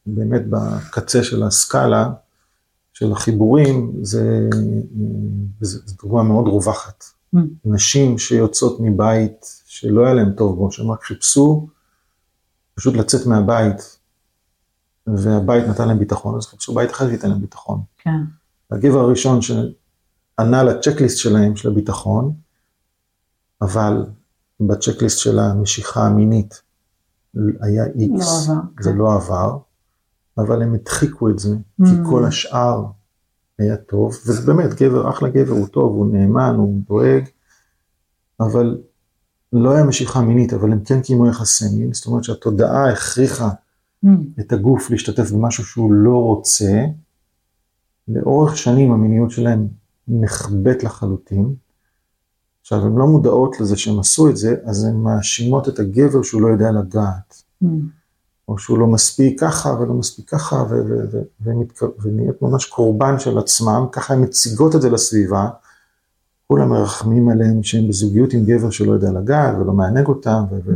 באמת בקצה של הסקאלה של החיבורים, זה, זה, זה דוגמה מאוד רווחת. Mm. נשים שיוצאות מבית שלא היה להם טוב בו, שהם רק חיפשו פשוט לצאת מהבית, והבית נתן להם ביטחון, אז חיפשו בית אחר שייתן להם ביטחון. כן. הגבר הראשון שענה לצ'קליסט שלהם, של הביטחון, אבל בצ'קליסט של המשיכה המינית היה איקס, לא עבר, זה כן. לא עבר, אבל הם הדחיקו את זה, כי Mm. כל השאר היה טוב, וזה באמת גבר, אחלה גבר, הוא טוב, הוא נאמן, הוא דואג, אבל לא היה משיכה מינית, אבל הם כן קיימו יחסי מין, זאת אומרת שהתודעה הכריחה Mm. את הגוף להשתתף במשהו שהוא לא רוצה, לאורך שנים המיניות שלהם נחבאת לחלוטין. עכשיו, הן לא מודעות לזה שהם עשו את זה, אז הן מאשימות את הגבר שהוא לא יודע לגעת, Mm. או שהוא לא מספיק ככה ולא מספיק ככה, ו- ו- ו- ונהיות ממש קורבן של עצמם, ככה הן מציגות את זה לסביבה, כולם מרחמים עליהם שהם בזוגיות עם גבר שלא יודע לגעת ולא מענג אותם, ו- ו-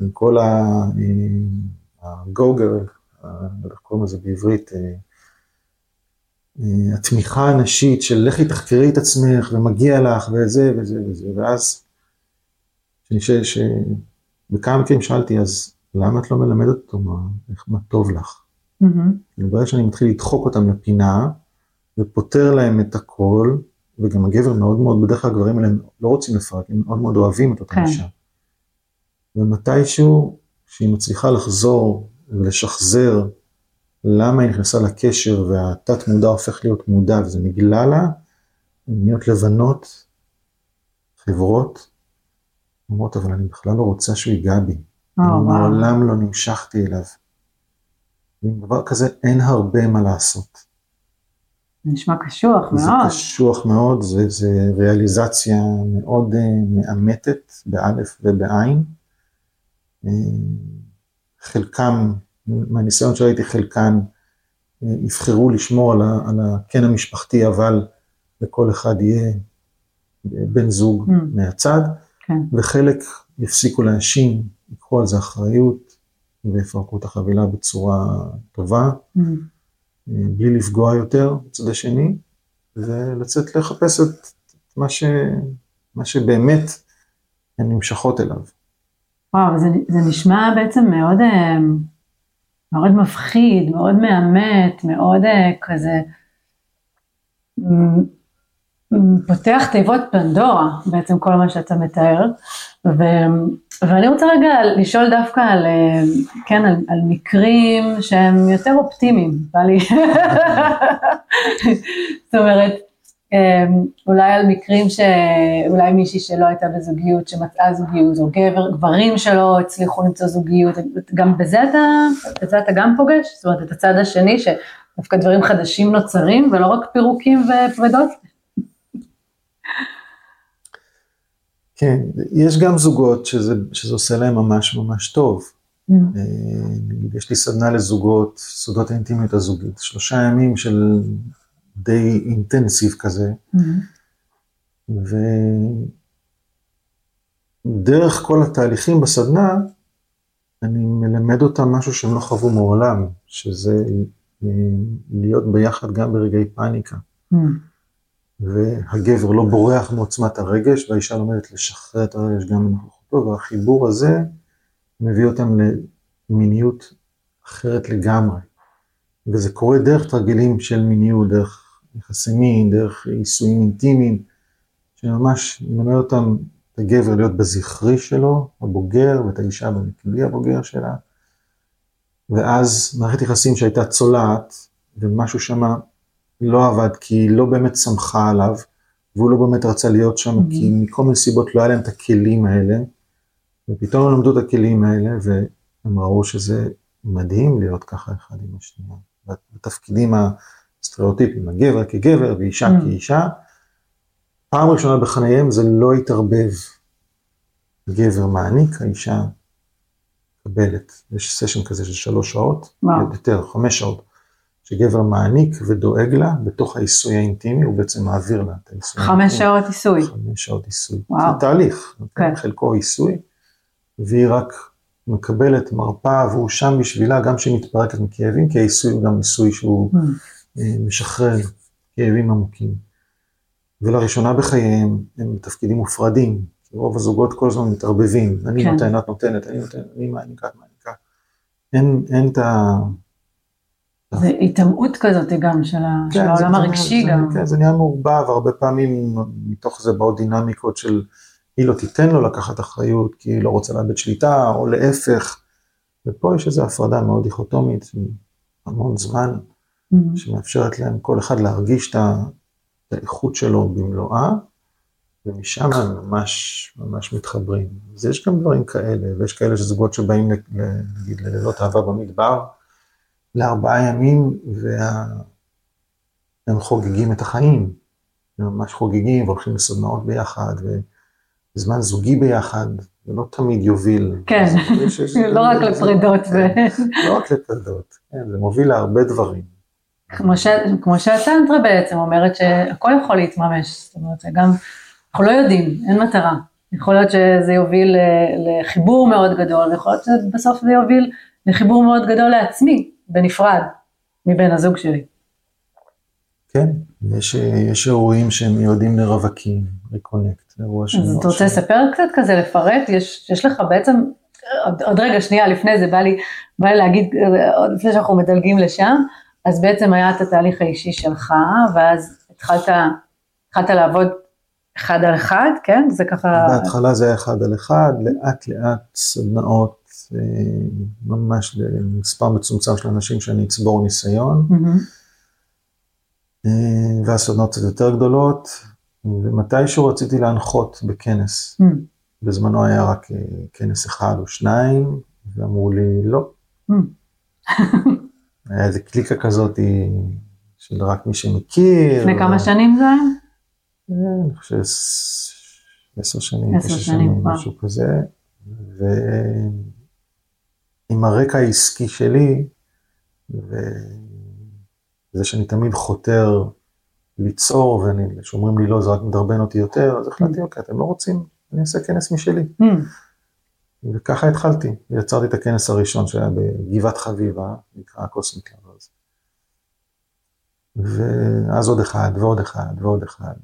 עם כל ה-go girl, ה- לא איך קוראים לזה בעברית, אה, אה, התמיכה הנשית של לכי תחקרי את עצמך ומגיע לך וזה וזה וזה, ואז שאני חושב שבכמה מקרים שאלתי, אז למה את לא מלמדת אותו מה, מה טוב לך? Mhm. כאילו, ברגע שאני מתחיל לדחוק אותם לפינה ופותר להם את הכל, וגם הגבר מאוד מאוד, בדרך כלל הגברים האלה לא רוצים לפרק, הם מאוד מאוד אוהבים את אותה כן. אישה. ומתישהו, שהיא מצליחה לחזור ולשחזר למה היא נכנסה לקשר והתת מודע הופך להיות מודע וזה נגלה לה, הן נהיות לבנות, חברות, אומרות, אבל אני בכלל לא רוצה שהוא ייגע בי. וואו. מעולם לא נמשכתי אליו. ועם דבר כזה אין הרבה מה לעשות. זה נשמע קשוח זה מאוד. קשוח מאוד, זה, זה ריאליזציה מאוד uh, מאמתת, באלף ובעין. Uh, חלקם, מהניסיון שראיתי, חלקן uh, יבחרו לשמור על, ה, על הקן המשפחתי, אבל לכל אחד יהיה בן זוג Mm. מהצד, כן. וחלק יפסיקו להאשים, ייקחו על זה אחריות ויפרקו את החבילה בצורה טובה. Mm. בלי לפגוע יותר בצד השני, ולצאת לחפש את מה, ש... מה שבאמת הן נמשכות אליו. וואו, זה, זה נשמע בעצם מאוד, אה, מאוד מפחיד, מאוד מאמת, מאוד אה, כזה, פותח תיבות פנדורה, בעצם כל מה שאתה מתאר. ו, ואני רוצה רגע לשאול דווקא על, אה, כן, על, על מקרים שהם יותר אופטימיים, בא לי. זאת אומרת, אה, אולי על מקרים שאולי מישהי שלא הייתה בזוגיות, שמצאה זוגיות, או גבר, גברים שלא הצליחו למצוא זוגיות, גם בזה אתה, בזה אתה גם פוגש? זאת אומרת, את הצד השני, שדווקא דברים חדשים נוצרים, ולא רק פירוקים ופרדות? כן, יש גם זוגות שזה, שזה עושה להם ממש ממש טוב. Mm. אה, נגיד, יש לי סדנה לזוגות, סודות האינטימיות הזוגית, שלושה ימים של די אינטנסיב כזה, Mm. ודרך כל התהליכים בסדנה, אני מלמד אותם משהו שהם לא חוו מעולם, שזה אה, להיות ביחד גם ברגעי פאניקה. והגבר לא בורח מעוצמת הרגש, והאישה לומדת לשחרר את הרגש גם בנוכחותו, והחיבור הזה מביא אותם למיניות אחרת לגמרי. וזה קורה דרך תרגילים של מיניות, דרך יחסי מין, דרך עיסויים אינטימיים, שממש מלמד אותם, את הגבר להיות בזכרי שלו, הבוגר, ואת האישה במקבילי הבוגר שלה. ואז מערכת יחסים שהייתה צולעת, ומשהו שמה לא עבד, כי היא לא באמת שמחה עליו, והוא לא באמת רצה להיות שם, Mhm. כי מכל מיני סיבות לא היה להם את הכלים האלה, ופתאום הם למדו את הכלים האלה, והם ראו שזה מדהים להיות ככה אחד עם השנייה. בתפקידים הסטריאוטיפיים, הגבר כגבר ואישה Mhm. כאישה, פעם ראשונה בחייהם זה לא התערבב. גבר מעניק, האישה מקבלת. יש סשן כזה של שלוש שעות, וואו. יותר, חמש שעות, שגבר מעניק ודואג לה בתוך העיסוי האינטימי, הוא בעצם מעביר לה את העיסוי חמש. שעות עיסוי. חמש שעות עיסוי. וואו. זה תהליך, כן. חלקו עיסוי, והיא רק מקבלת מרפאה והוא שם בשבילה, גם שהיא מתפרקת מכאבים, כי העיסוי הוא גם עיסוי שהוא mm. משחרר כאבים עמוקים. ולראשונה בחייהם הם בתפקידים מופרדים, רוב הזוגות כל הזמן מתערבבים, אני כן. נותן, את נותנת, אני נותן, אני מעניקה, מעניקה. אין, אין את ה... זה התאמות כזאת גם של, כן, של העולם זה, הרגשי זה, גם. כן, זה נהיה מעורבב, הרבה פעמים מתוך זה באות דינמיקות של היא לא תיתן לו לקחת אחריות כי היא לא רוצה לאבד שליטה, או להפך. ופה יש איזו הפרדה מאוד דיכוטומית, המון זמן, mm-hmm. שמאפשרת להם כל אחד להרגיש את האיכות שלו במלואה, ומשם הם ממש ממש מתחברים. אז יש גם דברים כאלה, ויש כאלה שזוגות שבאים נגיד ללילות אהבה במדבר, לארבעה ימים, והם חוגגים את החיים. הם ממש חוגגים והולכים לסדנאות ביחד, וזמן זוגי ביחד, זה לא תמיד יוביל. כן, (laughs) לא רק לפרידות. לא רק לפרידות, כן, זה מוביל להרבה דברים. כמו שהטנטרה בעצם אומרת שהכל יכול להתממש, זאת אומרת, גם, אנחנו לא יודעים, אין מטרה. יכול להיות שזה יוביל לחיבור מאוד גדול, ויכול להיות שבסוף זה יוביל לחיבור מאוד גדול לעצמי, בנפרד מבן הזוג שלי. כן, יש, יש אירועים שהם מיועדים לרווקים, ריקונקט, אירוע של... אז אתה רוצה לספר קצת כזה, לפרט? יש, יש לך בעצם, עוד, עוד רגע, שנייה לפני זה, בא לי, בא לי להגיד, עוד לפני שאנחנו מדלגים לשם, אז בעצם היה את התהליך האישי שלך, ואז התחלת, התחלת לעבוד אחד על אחד, כן? זה ככה... בהתחלה זה היה אחד על אחד, לאט לאט סדנאות ממש למספר מצומצם של אנשים שאני אצבור ניסיון, mm-hmm. והסדנות קצת יותר גדולות, ומתישהו רציתי להנחות בכנס. Mm-hmm. בזמנו היה רק אה, כנס אחד או שניים, ואמרו לי לא. Mm-hmm. היה איזה קליקה כזאת של רק מי שמכיר. לפני כמה שנים זה היה? אני חושב עשר שנים, עשר שנים, משהו כזה. עם הרקע העסקי שלי, וזה שאני תמיד חותר ליצור, וכשאומרים לי לא, זה רק מדרבן אותי יותר, אז החלטתי, אוקיי, אתם לא רוצים, אני אעשה כנס משלי. Mm. וככה התחלתי, ויצרתי את הכנס הראשון שהיה בגבעת חביבה, נקרא קוסמיק לברס. ואז עוד אחד, ועוד אחד, ועוד אחד.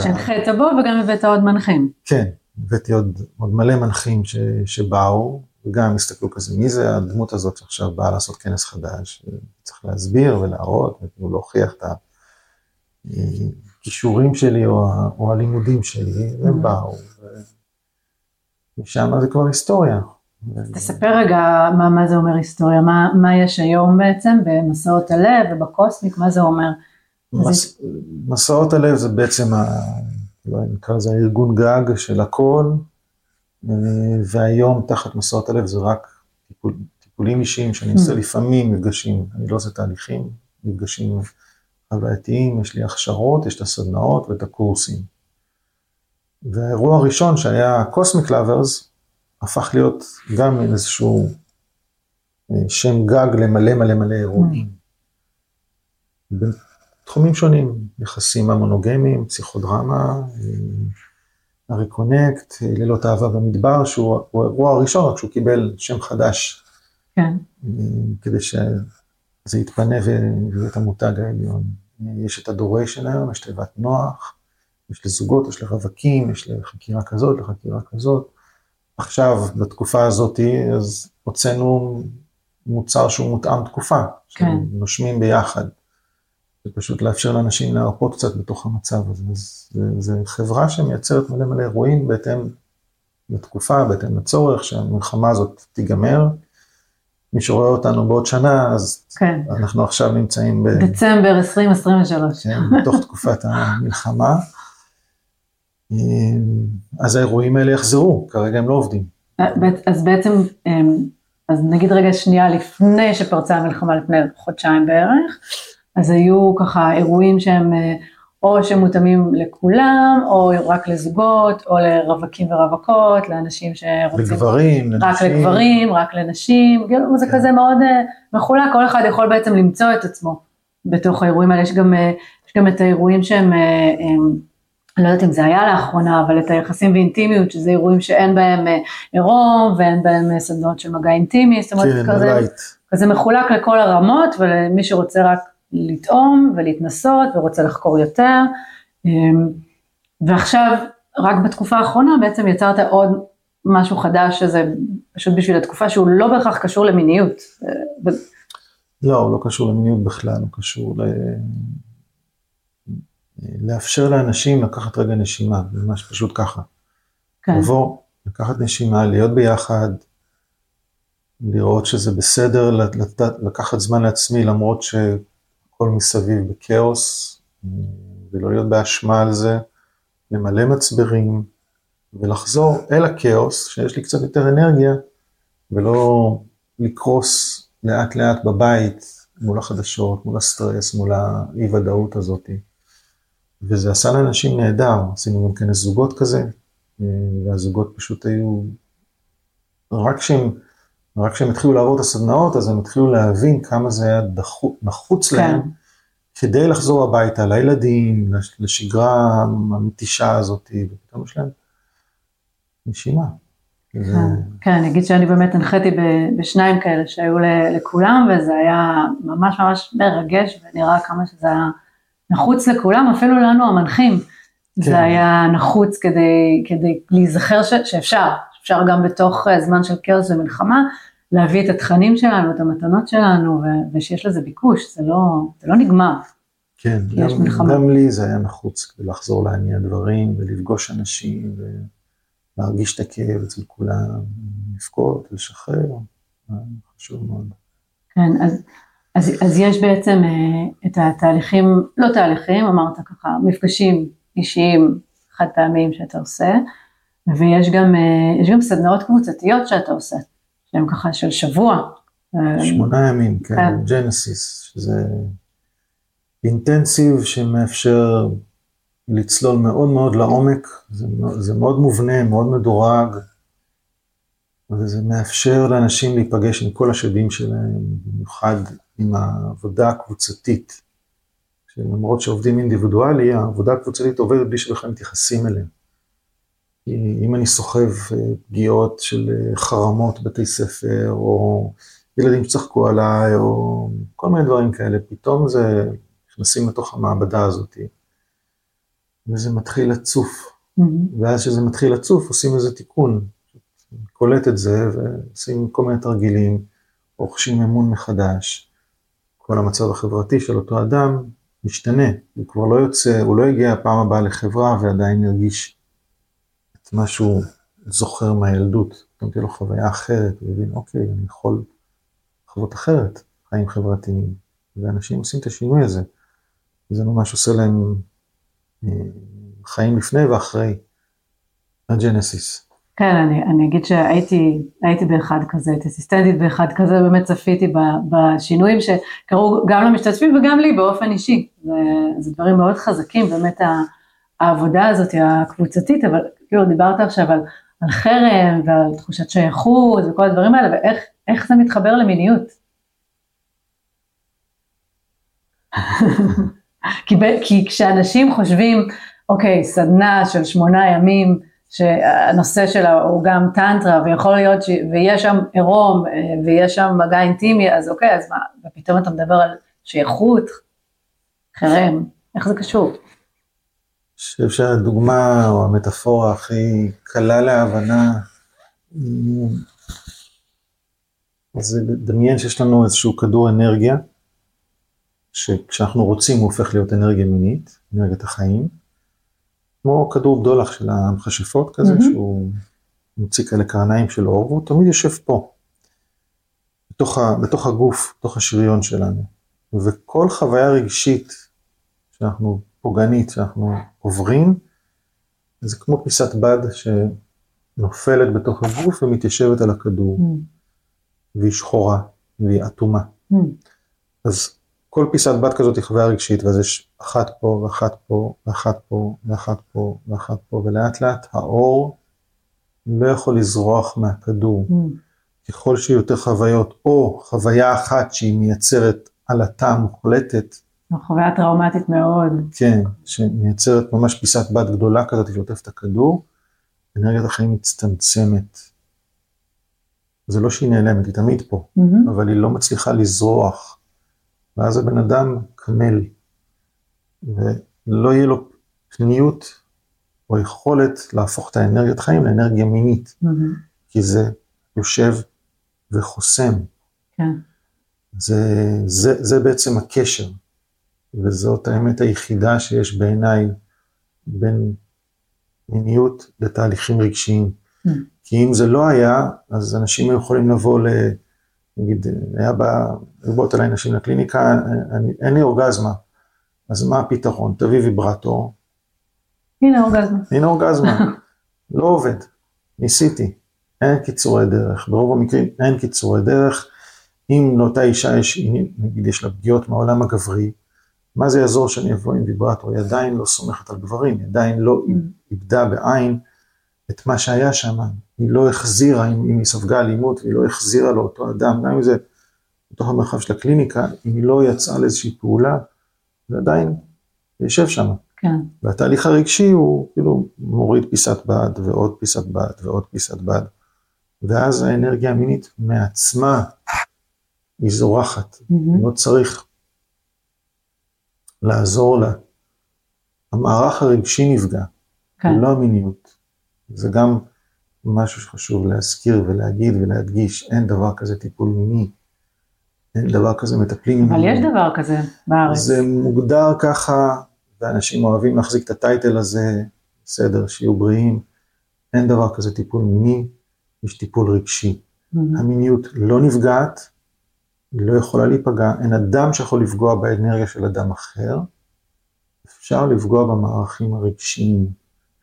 שהנחית בו וגם הבאת עוד מנחים. כן, הבאתי עוד, עוד מלא מנחים ש, שבאו, וגם הסתכלו כזה, מי זה הדמות הזאת שעכשיו באה לעשות כנס חדש, צריך להסביר ולהראות, וכאילו להוכיח את הכישורים שלי או, או הלימודים שלי, והם mm-hmm. באו, ומשם זה כבר היסטוריה. תספר רגע מה, מה זה אומר היסטוריה, מה, מה יש היום בעצם במסעות הלב ובקוסמיק, מה זה אומר? מס. מסעות הלב זה בעצם, ה, לא נקרא לזה הארגון גג של הכל, והיום תחת מסעות הלב זה רק טיפול, טיפולים אישיים שאני עושה mm. לפעמים מפגשים, אני לא עושה תהליכים, מפגשים חווייתיים, יש לי הכשרות, יש את הסדנאות ואת הקורסים. והאירוע הראשון שהיה קוסמיק לאברס, הפך להיות גם איזשהו אה, שם גג למלא מלא מלא אירועים. Mm. בתחומים שונים, יחסים המונוגמיים, פסיכודרמה, אה, הריקונקט, לילות אהבה במדבר, שהוא האירוע הראשון, רק שהוא קיבל שם חדש. כן. כדי שזה יתפנה ויהיה את המותג העליון. יש את הדוריישן היום, יש תיבת נוח, יש לזוגות, יש לרווקים, יש לחקירה כזאת, לחקירה כזאת. עכשיו, בתקופה הזאת, אז הוצאנו מוצר שהוא מותאם תקופה. כן. נושמים ביחד. זה פשוט לאפשר לאנשים להרפות קצת בתוך המצב הזה. אז זה חברה שמייצרת מלא מלא אירועים בהתאם לתקופה, בהתאם לצורך, שהמלחמה הזאת תיגמר. מי שרואה אותנו בעוד שנה, אז כן. אנחנו עכשיו נמצאים ב... דצמבר 2023. כן, בתוך תקופת המלחמה. אז האירועים האלה יחזרו, כרגע הם לא עובדים. אז בעצם, אז נגיד רגע שנייה לפני שפרצה המלחמה, לפני חודשיים בערך, אז היו ככה אירועים שהם אה, או שמותאמים לכולם, או רק לזוגות, או לרווקים ורווקות, לאנשים שרוצים... לגברים, לנשים. רק לגברים, רק לנשים, כאילו זה כן. כזה מאוד אה, מחולק, כל אחד יכול בעצם למצוא את עצמו בתוך האירועים האלה. יש גם, אה, יש גם את האירועים שהם הם אני לא יודעת אם זה היה לאחרונה, אבל את היחסים ואינטימיות, שזה אירועים שאין בהם עירום ואין בהם סדנות של מגע אינטימי, זאת אומרת, כן, כזה. כזה מחולק לכל הרמות, ולמי שרוצה רק לטעום ולהתנסות ורוצה לחקור יותר. אמ, ועכשיו, רק בתקופה האחרונה בעצם יצרת עוד משהו חדש, שזה פשוט בשביל התקופה שהוא לא בהכרח קשור למיניות. אה, לא, הוא לא קשור למיניות בכלל, הוא קשור ל... לאפשר לאנשים לקחת רגע נשימה, ממש פשוט ככה. כן, לבוא, לקחת נשימה, להיות ביחד, לראות שזה בסדר, לת- לקחת זמן לעצמי למרות שהכל מסביב בכאוס, ולא להיות באשמה על זה, למלא מצברים, ולחזור אל הכאוס, שיש לי קצת יותר אנרגיה, ולא לקרוס לאט לאט בבית, מול החדשות, מול הסטרס, מול האי ודאות הזאת. וזה עשה לאנשים נהדר, עשינו גם כנס זוגות כזה, והזוגות פשוט היו, רק כשהם, רק כשהם התחילו לעבור את הסדנאות, אז הם התחילו להבין כמה זה היה דחו, נחוץ כן. להם, כדי לחזור הביתה לילדים, לש- לשגרה המתישה הזאת, ופתאום יש להם נשימה. זה- כן, כן, אני אגיד שאני באמת הנחיתי בשניים כאלה שהיו לכולם, וזה היה ממש ממש מרגש, ונראה כמה שזה היה נחוץ לכולם, אפילו לנו המנחים. כן. זה היה נחוץ כדי, כדי להיזכר ש, שאפשר, אפשר גם בתוך אה, זמן של כאוס ומלחמה, להביא את התכנים שלנו, את המתנות שלנו, ו- ושיש לזה ביקוש, זה לא, זה לא נגמר. כן, גם. גם לי זה היה נחוץ כדי לחזור להניע דברים ולפגוש אנשים ולהרגיש את הכאב אצל כולם, לבכות, לשחרר, אה, חשוב מאוד. כן, אז, אז, אז יש בעצם אה, את התהליכים, לא תהליכים, אמרת ככה, מפגשים אישיים חד פעמיים שאתה עושה, ויש גם, אה, גם סדנאות קבוצתיות שאתה עושה, שהן ככה של שבוע. אה, שמונה ימים, כן, כן. ג'נסיס, שזה אינטנסיב שמאפשר לצלול מאוד מאוד לעומק, זה, זה מאוד מובנה, מאוד מדורג, וזה מאפשר לאנשים להיפגש עם כל השדים שלהם, במיוחד עם העבודה הקבוצתית. שלמרות שעובדים אינדיבידואלי, העבודה הקבוצתית עובדת בלי שבכלל מתייחסים אליהם. אם אני סוחב אה, פגיעות של אה, חרמות בתי ספר, או ילדים שצחקו עליי, או כל מיני דברים כאלה, פתאום זה, נכנסים לתוך המעבדה הזאת, וזה מתחיל לצוף. מהמם. ואז כשזה מתחיל לצוף, עושים איזה תיקון. קולט את זה, ועושים כל מיני תרגילים, רוכשים אמון מחדש. כל המצב החברתי של אותו אדם משתנה, הוא כבר לא יוצא, הוא לא יגיע פעם הבאה לחברה ועדיין ירגיש מה שהוא זוכר מהילדות. פתאום תהיה לו חוויה אחרת, הוא יבין, אוקיי, אני יכול לחוות אחרת, חיים חברתיים. ואנשים עושים את השינוי הזה. זה ממש עושה להם אה, חיים לפני ואחרי הג'נסיס. כן, אני, אני אגיד שהייתי הייתי באחד כזה, הייתי אסיסטנטית באחד כזה, באמת צפיתי ב, בשינויים שקרו גם למשתתפים וגם לי באופן אישי. זה, זה דברים מאוד חזקים, באמת העבודה הזאת הקבוצתית, אבל כאילו דיברת עכשיו על, על חרם ועל תחושת שייכות וכל הדברים האלה, ואיך איך זה מתחבר למיניות. (laughs) כי, ב, כי כשאנשים חושבים, אוקיי, סדנה של שמונה ימים, שהנושא שלה הוא גם טנטרה, ויכול להיות, ש... ויש שם עירום, אה, ויש שם מגע אינטימי, אז אוקיי, אז מה, ופתאום אתה מדבר על שייכות, חרם, איך זה קשור? אני חושב שהדוגמה או המטאפורה הכי קלה להבנה, זה לדמיין שיש לנו איזשהו כדור אנרגיה, שכשאנחנו רוצים הוא הופך להיות אנרגיה מינית, אנרגיית החיים, כמו כדור בדולח של המכשפות כזה, מהמם. שהוא מוציא כאלה קרניים של אור, והוא תמיד יושב פה, בתוך, ה, בתוך הגוף, בתוך השריון שלנו. וכל חוויה רגשית שאנחנו פוגענית, שאנחנו עוברים, זה כמו פיסת בד שנופלת בתוך הגוף ומתיישבת על הכדור, והיא שחורה, והיא אטומה. אז כל פיסת בד כזאת היא חוויה רגשית, ואז יש אחת פה, ואחת פה, ואחת פה, ואחת פה, ואחת פה, ולאט לאט האור לא יכול לזרוח מהכדור. ככל שיהיו יותר חוויות, או חוויה אחת שהיא מייצרת עלטה מוחלטת, חוויה טראומטית מאוד. כן, שמייצרת ממש פיסת בד גדולה כזאת שעוטפת את הכדור, אנרגיית החיים מצטמצמת. זה לא שהיא נעלמת, היא תמיד פה, mm-hmm. אבל היא לא מצליחה לזרוח. ואז הבן אדם קמל, ולא יהיה לו פניות או יכולת להפוך את האנרגיית חיים לאנרגיה מינית, mm-hmm. כי זה יושב וחוסם. כן. זה, זה, זה בעצם הקשר, וזאת האמת היחידה שיש בעיניי בין מיניות לתהליכים רגשיים. Mm. כי אם זה לא היה, אז אנשים היו יכולים לבוא ל... נגיד, היה בא, היו באות אליי נשים לקליניקה, אני, אין לי אורגזמה, אז מה הפתרון? תביא ויברטור. הנה אורגזמה. הנה אורגזמה. (laughs) לא עובד, ניסיתי, אין קיצורי דרך, ברוב המקרים אין קיצורי דרך. אם לאותה אישה יש, נגיד יש לה פגיעות מהעולם הגברי, מה זה יעזור שאני אבוא עם ויברטור? היא עדיין לא סומכת על גברים, היא עדיין לא mm. איבדה בעין את מה שהיה שם, היא לא החזירה, אם, אם היא ספגה אלימות, והיא לא החזירה לאותו אדם, גם אם זה בתוך המרחב של הקליניקה, אם היא לא יצאה לאיזושהי פעולה, זה עדיין יושב שם. כן. והתהליך הרגשי הוא כאילו מוריד פיסת בד ועוד פיסת בד ועוד פיסת בד, ואז האנרגיה המינית מעצמה היא זורחת, mm-hmm. לא צריך לעזור לה. המערך הרגשי נפגע, כן. לא המיניות. זה גם משהו שחשוב להזכיר ולהגיד ולהדגיש, אין דבר כזה טיפול מיני, אין דבר כזה מטפלים מיני. אבל יש דבר כזה בארץ. זה מוגדר ככה, ואנשים אוהבים להחזיק את הטייטל הזה, בסדר, שיהיו בריאים. אין דבר כזה טיפול מיני, יש טיפול רגשי. Mm-hmm. המיניות לא נפגעת, היא לא יכולה להיפגע, אין אדם שיכול לפגוע באנרגיה של אדם אחר, אפשר לפגוע במערכים הרגשיים.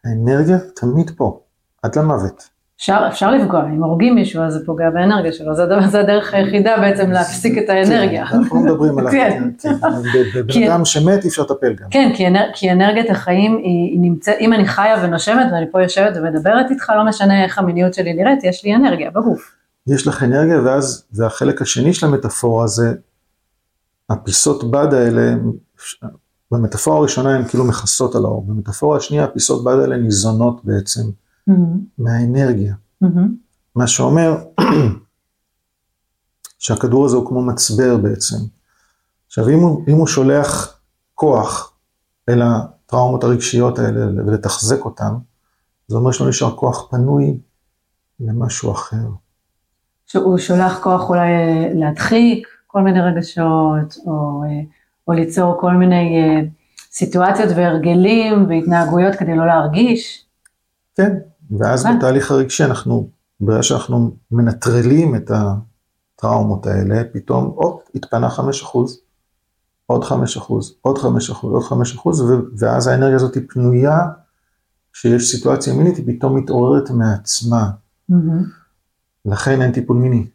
האנרגיה תמיד פה, עד למוות. אפשר, אפשר לפגוע, אם הורגים מישהו אז זה פוגע באנרגיה שלו, זה הדרך היחידה בעצם להפסיק את האנרגיה. כן, אנחנו לא מדברים על כן. כן. בבן אדם שמת אי אפשר לטפל גם. כן, כי, אנר, כי אנרגיית החיים היא נמצאת, אם אני חיה ונושמת ואני פה יושבת ומדברת איתך, לא משנה איך המיניות שלי נראית, יש לי אנרגיה בגוף. יש לך אנרגיה ואז, והחלק השני של המטאפורה זה, הפיסות בד האלה, במטאפורה הראשונה הן כאילו מכסות על האור, במטאפורה השנייה הפיסות בד האלה ניזונות בעצם mm-hmm. מהאנרגיה. Mm-hmm. מה שאומר (clears throat) שהכדור הזה הוא כמו מצבר בעצם. עכשיו אם הוא, אם הוא שולח כוח אל הטראומות הרגשיות האלה ולתחזק אותן, זה אומר שלא נשאר כוח פנוי למשהו אחר. שהוא שולח כוח אולי להדחיק כל מיני רגשות, או, או ליצור כל מיני אה, סיטואציות והרגלים והתנהגויות כדי לא להרגיש. כן, ואז כן. בתהליך הרגשי אנחנו, ברגע שאנחנו מנטרלים את הטראומות האלה, פתאום, הופ, התפנה 5 אחוז, עוד 5 אחוז, עוד 5 אחוז, עוד 5 אחוז, ואז האנרגיה הזאת היא פנויה, כשיש סיטואציה מינית, היא פתאום מתעוררת מעצמה. Mm-hmm. לכן אין טיפול מיני.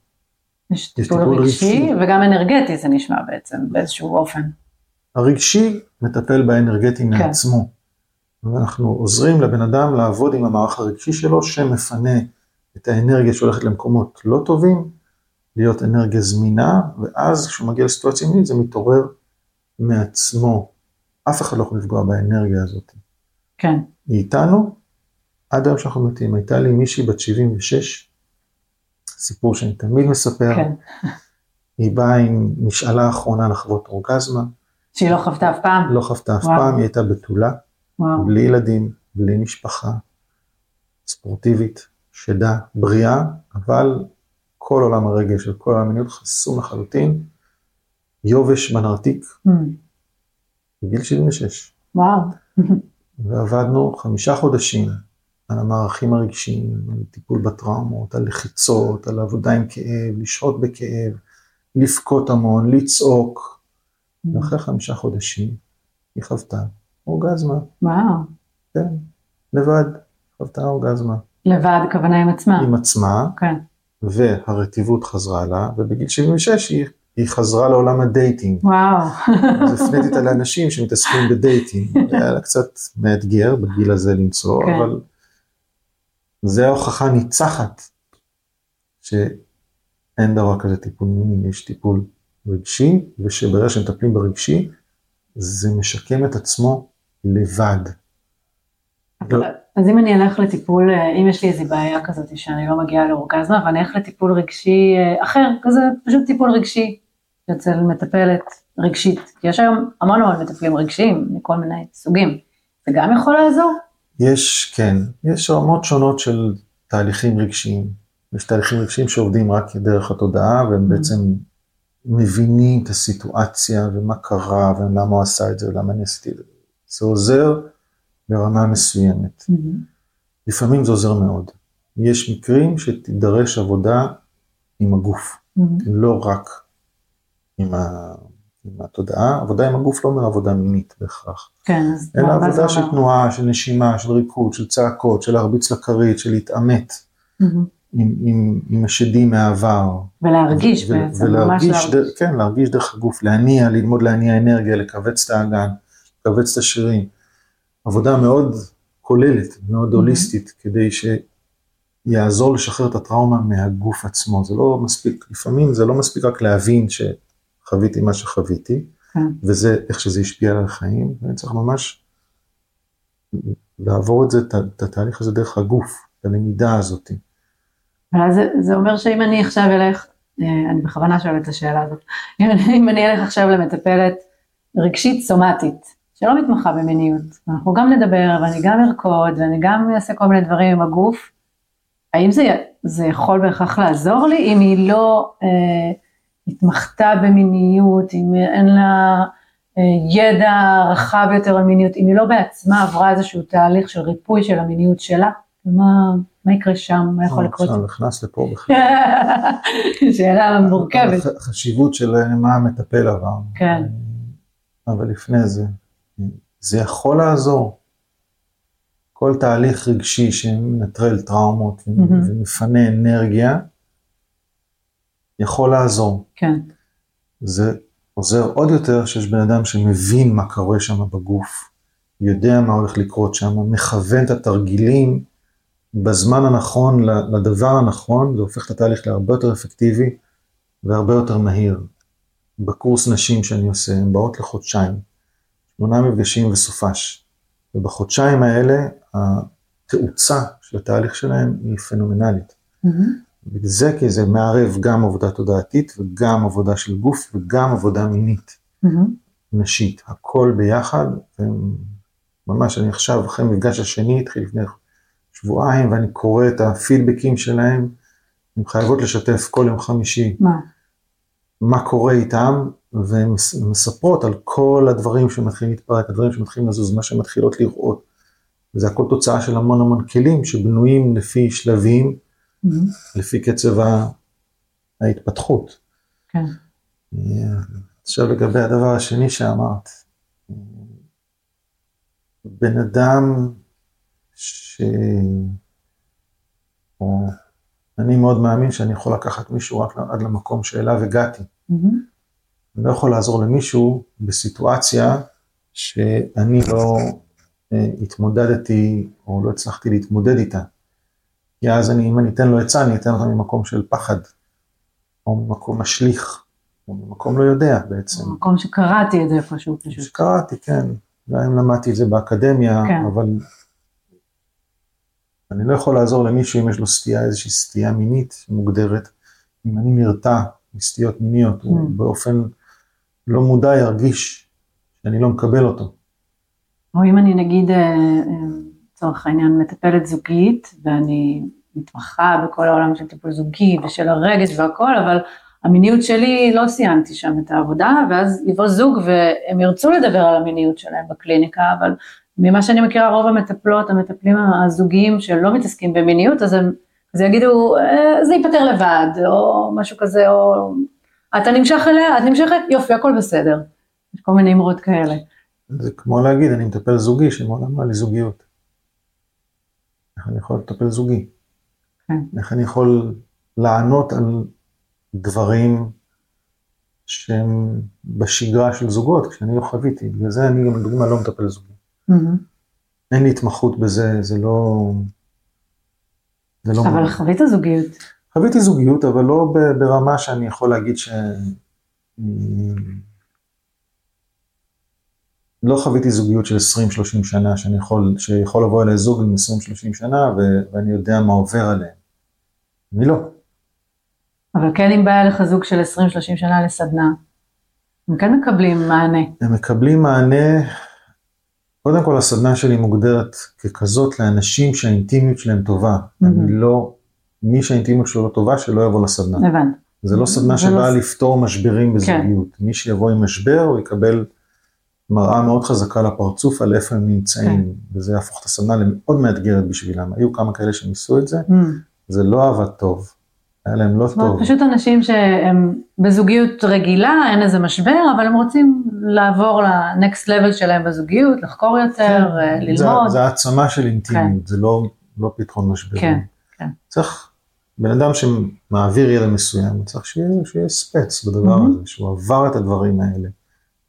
יש טיפול, טיפול רגשי, רגשי וגם אנרגטי זה נשמע בעצם באיזשהו אופן. הרגשי מטפל באנרגטי כן. מעצמו. ואנחנו עוזרים לבן אדם לעבוד עם המערך הרגשי שלו שמפנה את האנרגיה שהולכת למקומות לא טובים, להיות אנרגיה זמינה, ואז כשהוא מגיע לסיטואציה מינית זה מתעורר מעצמו. אף אחד לא יכול לפגוע באנרגיה הזאת. כן. היא איתנו עד היום שאנחנו מתים. הייתה לי מישהי בת 76, סיפור שאני תמיד מספר. כן. היא באה עם משאלה אחרונה לחוות אורגזמה. שהיא לא חוותה אף פעם? לא חוותה אף פעם, היא הייתה בתולה, וואו. בלי ילדים, בלי משפחה, ספורטיבית, שדה, בריאה, אבל כל עולם הרגש וכל המיניות חסום לחלוטין, יובש בנרתיק, mm. בגיל 76. וואו. ועבדנו חמישה חודשים על המערכים הרגשיים, על טיפול בטראומות, על לחיצות, על עבודה עם כאב, לשהות בכאב, לבכות המון, לצעוק. Mm. ואחרי חמישה חודשים היא חוותה אורגזמה. וואו. כן, לבד, חוותה אורגזמה. לבד, הכוונה עם עצמה. עם עצמה. כן. והרטיבות חזרה לה, ובגיל 76 היא, היא חזרה לעולם הדייטינג. וואו. אז הפניתי אותה לאנשים שמתעסקים בדייטינג. (laughs) היה לה קצת מאתגר בגיל הזה למצוא, כן. אבל זה ההוכחה ניצחת שאין דבר כזה טיפול מיני, יש טיפול רגשי, ושברגע שמטפלים ברגשי, זה משקם את עצמו לבד. אז אם אני אלך לטיפול, אה, אם יש לי איזו בעיה כזאת שאני לא מגיעה לאורגזמה, ואני אלך לטיפול רגשי אה, אחר, כזה פשוט טיפול רגשי, אצל מטפלת רגשית, כי יש היום המון המון מטפלים רגשיים מכל מיני סוגים, זה גם יכול לעזור? יש, כן, יש רמות שונות של תהליכים רגשיים. יש תהליכים רגשיים שעובדים רק דרך התודעה, והם mm-hmm. בעצם מבינים את הסיטואציה ומה קרה ולמה הוא עשה את זה ולמה אני עשיתי את זה. זה עוזר ברמה מסוימת. Mm-hmm. לפעמים זה עוזר מאוד. יש מקרים שתידרש עבודה עם הגוף, mm-hmm. לא רק עם. עם התודעה, עבודה עם הגוף לא אומר עבודה מינית בהכרח. כן, אז אלא עבודה של תנועה, של נשימה, של ריקוד, של צעקות, של להרביץ לכרית, של להתעמת. עם, עם, עם השדים מהעבר. ולהרגיש ו- בעצם, ולהרגיש, ממש להרגיש. כן, להרגיש דרך הגוף, להניע, ללמוד להניע אנרגיה, לכווץ את האגן, לכווץ את השרירים. עבודה מאוד כוללת, מאוד mm-hmm. הוליסטית, כדי שיעזור לשחרר את הטראומה מהגוף עצמו. זה לא מספיק, לפעמים זה לא מספיק רק להבין שחוויתי מה שחוויתי, כן. וזה איך שזה השפיע על החיים, ואני צריך ממש לעבור את זה, את התהליך הזה דרך הגוף, את הלמידה הזאת. אבל זה, זה אומר שאם אני עכשיו אלך, אה, אני בכוונה שואלת את השאלה הזאת, אם אני אלך עכשיו למטפלת רגשית סומטית, שלא מתמחה במיניות, אנחנו גם נדבר ואני גם ארקוד ואני גם אעשה כל מיני דברים עם הגוף, האם זה, זה יכול בהכרח לעזור לי אם היא לא אה, התמחתה במיניות, אם אין לה אה, ידע רחב יותר על מיניות, אם היא לא בעצמה עברה איזשהו תהליך של ריפוי של המיניות שלה, מה, מה יקרה שם, מה יכול לקרות? עכשיו נכנס לפה בכלל. (laughs) שאלה מורכבת. החשיבות של מה המטפל עבר. כן. אבל לפני זה, זה יכול לעזור. כל תהליך רגשי שמנטרל טראומות. ומפנה אנרגיה, יכול לעזור. כן. זה עוזר עוד יותר שיש בן אדם שמבין מה קורה שם בגוף, יודע מה הולך לקרות שם, מכוון את התרגילים בזמן הנכון, לדבר הנכון, זה הופך את התהליך להרבה יותר אפקטיבי והרבה יותר מהיר. בקורס נשים שאני עושה, הן באות לחודשיים, שמונה מפגשים וסופש. ובחודשיים האלה, התאוצה של התהליך שלהם היא פנומנלית. Mm-hmm. זה כי זה מערב גם עבודה תודעתית וגם עבודה של גוף וגם עבודה מינית, mm-hmm. נשית, הכל ביחד, וממש אני עכשיו אחרי מפגש השני, התחיל לפני שבועיים, ואני קורא את הפידבקים שלהם, הן חייבות לשתף כל יום חמישי. מה? מה קורה איתם, והן מספרות על כל הדברים שמתחילים להתפרק, הדברים שמתחילים לזוז, מה שהן מתחילות לראות. וזה הכל תוצאה של המון המון כלים שבנויים לפי שלבים, mm-hmm. לפי קצב ההתפתחות. כן. עכשיו לגבי הדבר השני שאמרת, בן אדם ש... או... אני מאוד מאמין שאני יכול לקחת מישהו רק עד למקום שאליו הגעתי. Mm-hmm. אני לא יכול לעזור למישהו בסיטואציה שאני לא אה, התמודדתי או לא הצלחתי להתמודד איתה. כי אז אני, אם אני אתן לו עצה, אני אתן אותה ממקום של פחד, או ממקום משליך, או ממקום לא יודע בעצם. ממקום שקראתי את זה איפשהו פשוט. שקראתי, כן. גם אם למדתי את זה באקדמיה, כן. אבל אני לא יכול לעזור למישהו אם יש לו סטייה, איזושהי סטייה מינית מוגדרת. אם אני נרתע מסטיות מיניות, mm. הוא hmm. באופן לא מודע ירגיש שאני לא מקבל אותו. או אם אני נגיד, אה, אה, לצורך העניין, מטפלת זוגית, ואני מתמחה בכל העולם של טיפול זוגי ושל הרגש והכל, אבל המיניות שלי, לא סיימתי שם את העבודה, ואז יבוא זוג והם ירצו לדבר על המיניות שלהם בקליניקה, אבל ממה שאני מכירה, רוב המטפלות, המטפלים הזוגיים שלא מתעסקים במיניות, אז הם, אז יגידו, אה, זה ייפתר לבד, או משהו כזה, או אתה נמשך אליה, את נמשכת, יופי, הכל בסדר. יש כל מיני אמרות כאלה. זה כמו להגיד, אני מטפל זוגי, שמעולם לא לי זוגיות. איך אני יכול לטפל זוגי? כן. איך אני יכול לענות על דברים שהם בשגרה של זוגות, כשאני לא חוויתי. בגלל זה אני גם לדוגמה לא מטפל זוגי. Mm-hmm. אין לי התמחות בזה, זה לא... זה לא אבל חווית זוגיות. חוויתי זוגיות, אבל לא ברמה שאני יכול להגיד ש... לא חוויתי זוגיות של 20-30 שנה, שאני יכול, שיכול לבוא אליי זוג עם 20-30 שנה ו, ואני יודע מה עובר עליהם. אני לא. אבל כן אם בא אליך זוג של 20-30 שנה לסדנה, הם כן מקבלים מענה. הם מקבלים מענה, קודם כל הסדנה שלי מוגדרת ככזאת לאנשים שהאינטימיות שלהם טובה. Mm-hmm. אני לא, מי שהאינטימיות שלו לא טובה, שלא יבוא לסדנה. הבנתי. זה לא סדנה שבאה לא... לפתור משברים בזוגיות. כן. מי שיבוא עם משבר, הוא יקבל מראה מאוד חזקה לפרצוף על איפה הם נמצאים, כן. וזה יהפוך את הסדנה למאוד מאתגרת בשבילם. היו כמה כאלה שניסו את זה, mm. זה לא עבד טוב. היה להם לא טוב. פשוט אנשים שהם בזוגיות רגילה, אין איזה משבר, אבל הם רוצים לעבור לנקסט לבל שלהם בזוגיות, לחקור יותר, כן. אה, ללמוד. זה, זה העצמה של אינטימיות, כן. זה לא, לא פתרון משברים. כן, כן. צריך, בן אדם שמעביר ילד מסוים, צריך שיהיה, שיהיה ספץ בדבר mm-hmm. הזה, שהוא עבר את הדברים האלה,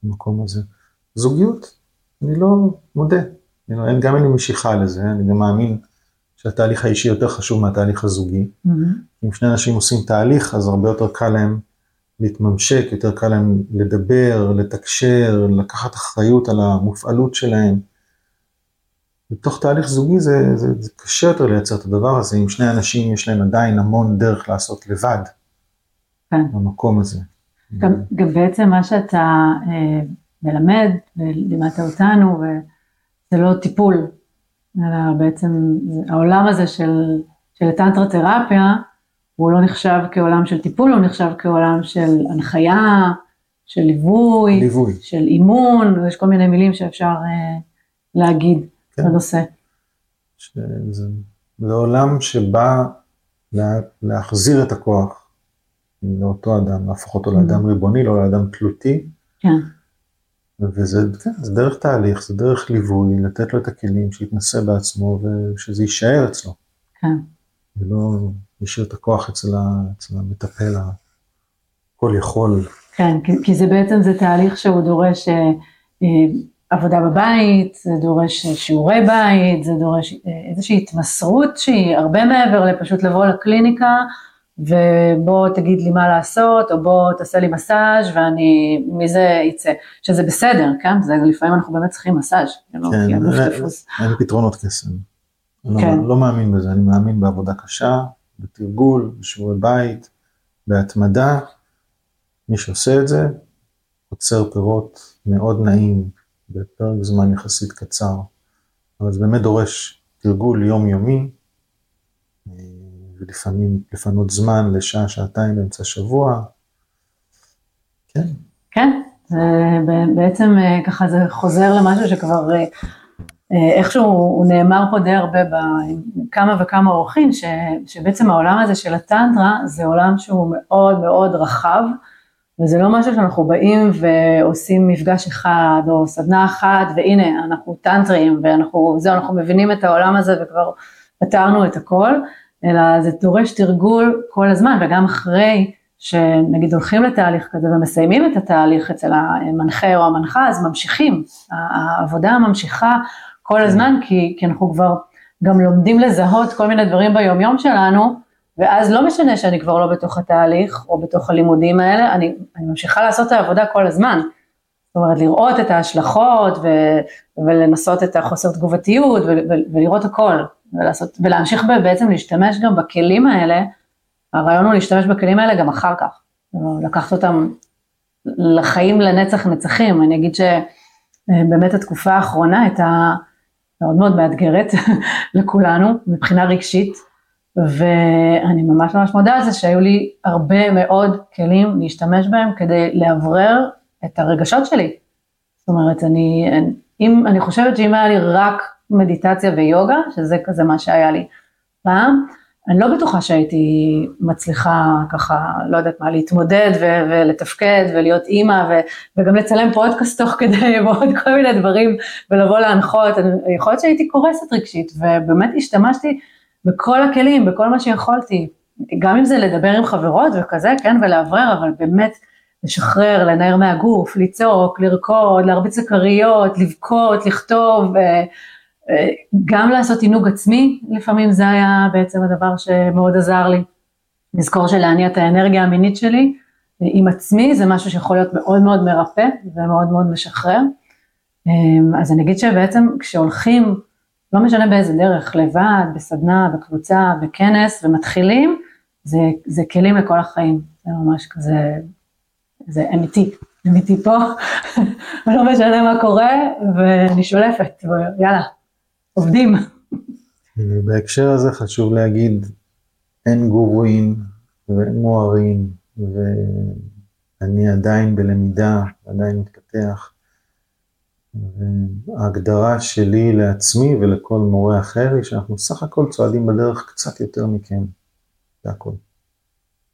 במקום הזה. זוגיות, אני לא מודה, אני לא, גם אין לי משיכה לזה, אני גם מאמין שהתהליך האישי יותר חשוב מהתהליך הזוגי. Mm-hmm. אם שני אנשים עושים תהליך, אז הרבה יותר קל להם להתממשק, יותר קל להם לדבר, לתקשר, לקחת אחריות על המופעלות שלהם. בתוך תהליך זוגי זה, זה, זה קשה יותר לייצר את הדבר הזה, אם שני אנשים יש להם עדיין המון דרך לעשות לבד, כן. במקום הזה. גם, גם בעצם מה שאתה אה, מלמד, ולימדת אותנו, וזה לא טיפול, אלא בעצם העולם הזה של, של טנטרה תרפיה, הוא לא נחשב כעולם של טיפול, הוא נחשב כעולם של הנחיה, של ליווי, ליווי. של אימון, יש כל מיני מילים שאפשר אה, להגיד כן. בנושא. שזה, זה עולם שבא לה, להחזיר את הכוח לאותו אדם, להפוך אותו לאדם mm-hmm. ריבוני, לא לאדם תלותי. כן. וזה כן, זה דרך תהליך, זה דרך ליווי, לתת לו את הכלים, שיתנסה בעצמו ושזה יישאר אצלו. כן. ולא להשאיר את הכוח אצל, ה, אצל המטפל הכל יכול. כן, כי, כי זה בעצם, זה תהליך שהוא דורש אה, אה, עבודה בבית, זה דורש שיעורי בית, זה דורש אה, איזושהי התמסרות שהיא הרבה מעבר לפשוט לבוא לקליניקה. ובוא תגיד לי מה לעשות, או בוא תעשה לי מסאז' ואני מזה יצא, שזה בסדר, כן? זה לפעמים אנחנו באמת צריכים מסאז', כאילו, כן, אין פתרונות קסם. לא- כן. לא, לא מאמין בזה, אני מאמין בעבודה קשה, בתרגול, בשיעורי בית, בהתמדה. מי שעושה את זה, עוצר פירות מאוד נעים בפרק זמן יחסית קצר, אבל זה באמת דורש תרגול יומיומי. ולפעמים לפנות זמן לשעה, שעתיים באמצע השבוע. כן. כן, זה בעצם אה, ככה זה חוזר למשהו שכבר אה, אה, איכשהו הוא נאמר פה די הרבה בכמה וכמה אורחים, ש, שבעצם העולם הזה של הטנטרה זה עולם שהוא מאוד מאוד רחב, וזה לא משהו שאנחנו באים ועושים מפגש אחד או סדנה אחת, והנה אנחנו טנטרים ואנחנו, זהו, אנחנו מבינים את העולם הזה וכבר פתרנו את הכל, אלא זה דורש תרגול כל הזמן, וגם אחרי שנגיד הולכים לתהליך כזה ומסיימים את התהליך אצל המנחה או המנחה, אז ממשיכים, העבודה ממשיכה כל כן. הזמן, כי, כי אנחנו כבר גם לומדים לזהות כל מיני דברים ביומיום שלנו, ואז לא משנה שאני כבר לא בתוך התהליך או בתוך הלימודים האלה, אני, אני ממשיכה לעשות את העבודה כל הזמן. זאת אומרת, לראות את ההשלכות ו, ולנסות את החוסר תגובתיות ו, ו, ולראות הכל. ולעשות, ולהמשיך בעצם להשתמש גם בכלים האלה, הרעיון הוא להשתמש בכלים האלה גם אחר כך, לקחת אותם לחיים לנצח נצחים, אני אגיד שבאמת התקופה האחרונה הייתה מאוד מאוד מאתגרת (laughs) לכולנו מבחינה רגשית, ואני ממש ממש מודה על זה שהיו לי הרבה מאוד כלים להשתמש בהם כדי לאוורר את הרגשות שלי. זאת אומרת, אני, אם, אני חושבת שאם היה לי רק מדיטציה ויוגה, שזה כזה מה שהיה לי פעם. אני לא בטוחה שהייתי מצליחה ככה, לא יודעת מה, להתמודד ו- ולתפקד ולהיות אימא ו- וגם לצלם פודקאסט תוך כדי (laughs) ועוד כל מיני דברים ולבוא להנחות, יכול להיות שהייתי קורסת רגשית ובאמת השתמשתי בכל הכלים, בכל מה שיכולתי, גם אם זה לדבר עם חברות וכזה, כן, ולאוורר, אבל באמת לשחרר, לנער מהגוף, לצעוק, לרקוד, להרביץ לכריות, לבכות, לכתוב, גם לעשות עינוג עצמי, לפעמים זה היה בעצם הדבר שמאוד עזר לי. לזכור שלהניע את האנרגיה המינית שלי עם עצמי, זה משהו שיכול להיות מאוד מאוד מרפא ומאוד מאוד משחרר. אמ, אז אני אגיד שבעצם כשהולכים, לא משנה באיזה דרך, לבד, בסדנה, בקבוצה, בכנס, ומתחילים, זה, זה כלים לכל החיים, זה ממש כזה, זה אמיתי, אמיתי פה, ולא (laughs) משנה מה קורה, ואני שולפת, ויאללה, עובדים. בהקשר הזה חשוב להגיד, אין גורואים ואין מוהרים, ואני עדיין בלמידה, עדיין מתפתח. ההגדרה שלי לעצמי ולכל מורה אחר היא שאנחנו סך הכל צועדים בדרך קצת יותר מכם, זה הכל.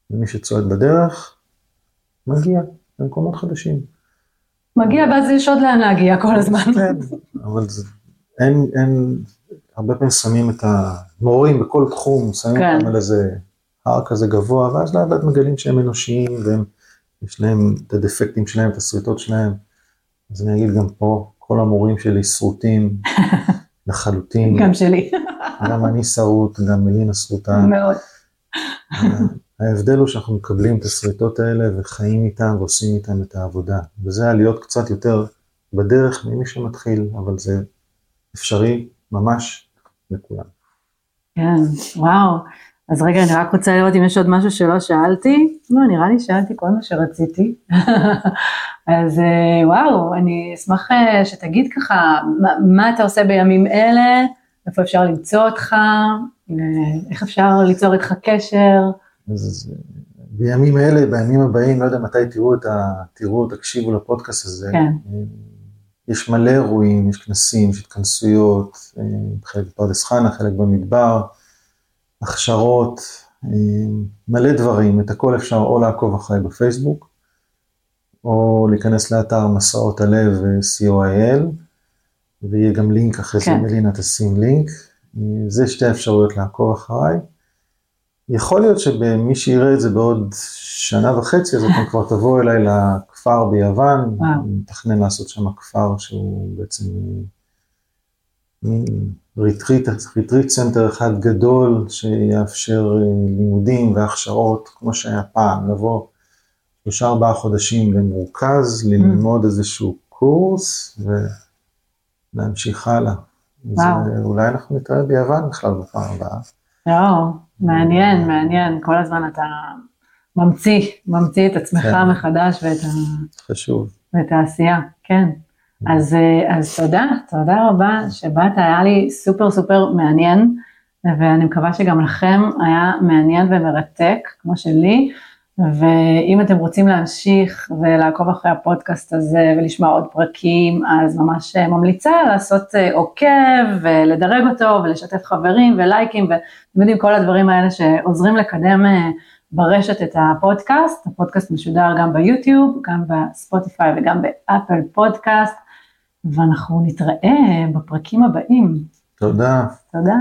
ומי שצועד בדרך, מגיע למקומות חדשים. מגיע ואז יש עוד לאן להגיע כל הזמן. כן, אבל זה, אין, אין, הרבה פעמים שמים את המורים בכל תחום, שמים כן. אותם על איזה הר כזה גבוה, ואז לאט לאט מגלים שהם אנושיים, והם, יש להם את הדפקטים שלהם, את השריטות שלהם. אז אני אגיד גם פה, כל המורים שלי שרוטים (laughs) לחלוטין. גם שלי. גם אני שרוט, גם מלינה שרוטה. מאוד. ההבדל הוא שאנחנו מקבלים את השריטות האלה וחיים איתם ועושים איתם את העבודה. וזה להיות קצת יותר בדרך ממי שמתחיל, אבל זה אפשרי ממש לכולם. כן, וואו. אז רגע, אני רק רוצה לראות אם יש עוד משהו שלא שאלתי. לא, נראה לי שאלתי כל מה שרציתי. (laughs) אז אה, וואו, אני אשמח אה, שתגיד ככה, מה, מה אתה עושה בימים אלה, איפה אפשר למצוא אותך, אה, איך אפשר ליצור איתך קשר. אז בימים אלה, בימים הבאים, לא יודע מתי תראו את ה... תראו, תקשיבו לפודקאסט הזה. כן. יש מלא אירועים, יש כנסים, יש התכנסויות, חלק בפרדס חנה, חלק במדבר. הכשרות, אה, מלא דברים, את הכל אפשר או לעקוב אחרי בפייסבוק, או להיכנס לאתר מסעות הלב co.il, ויהיה גם לינק אחרי כן. זה, מלינה תשים לינק. אה, זה שתי האפשרויות לעקוב אחריי. יכול להיות שמי שיראה את זה בעוד שנה וחצי, אז אתם כבר תבואו אליי לכפר ביוון, אני מתכנן לעשות שם כפר שהוא בעצם retreat, retreat center אחד גדול שיאפשר אה, לימודים והכשרות, כמו שהיה פעם, לבוא שלושה ארבעה חודשים במרוכז, mm. ללמוד איזשהו קורס ולהמשיך הלאה. אולי אנחנו נתראה ביוון בכלל בפעם הבאה. לא, מעניין, מעניין, כל הזמן אתה ממציא, ממציא את עצמך כן. מחדש ואת, ה... חשוב. ואת העשייה, כן. אז, אה, אז תודה, תודה רבה שבאת, היה לי סופר סופר מעניין, ואני מקווה שגם לכם היה מעניין ומרתק, כמו שלי, ואם אתם רוצים להמשיך ולעקוב אחרי הפודקאסט הזה ולשמוע עוד פרקים, אז ממש אה, ממליצה לעשות אה, עוקב ולדרג אותו ולשתף חברים ולייקים, ואתם יודעים כל הדברים האלה שעוזרים לקדם ברשת את הפודקאסט, הפודקאסט משודר גם ביוטיוב, גם בספוטיפיי וגם באפל פודקאסט. ואנחנו נתראה בפרקים הבאים. תודה. תודה.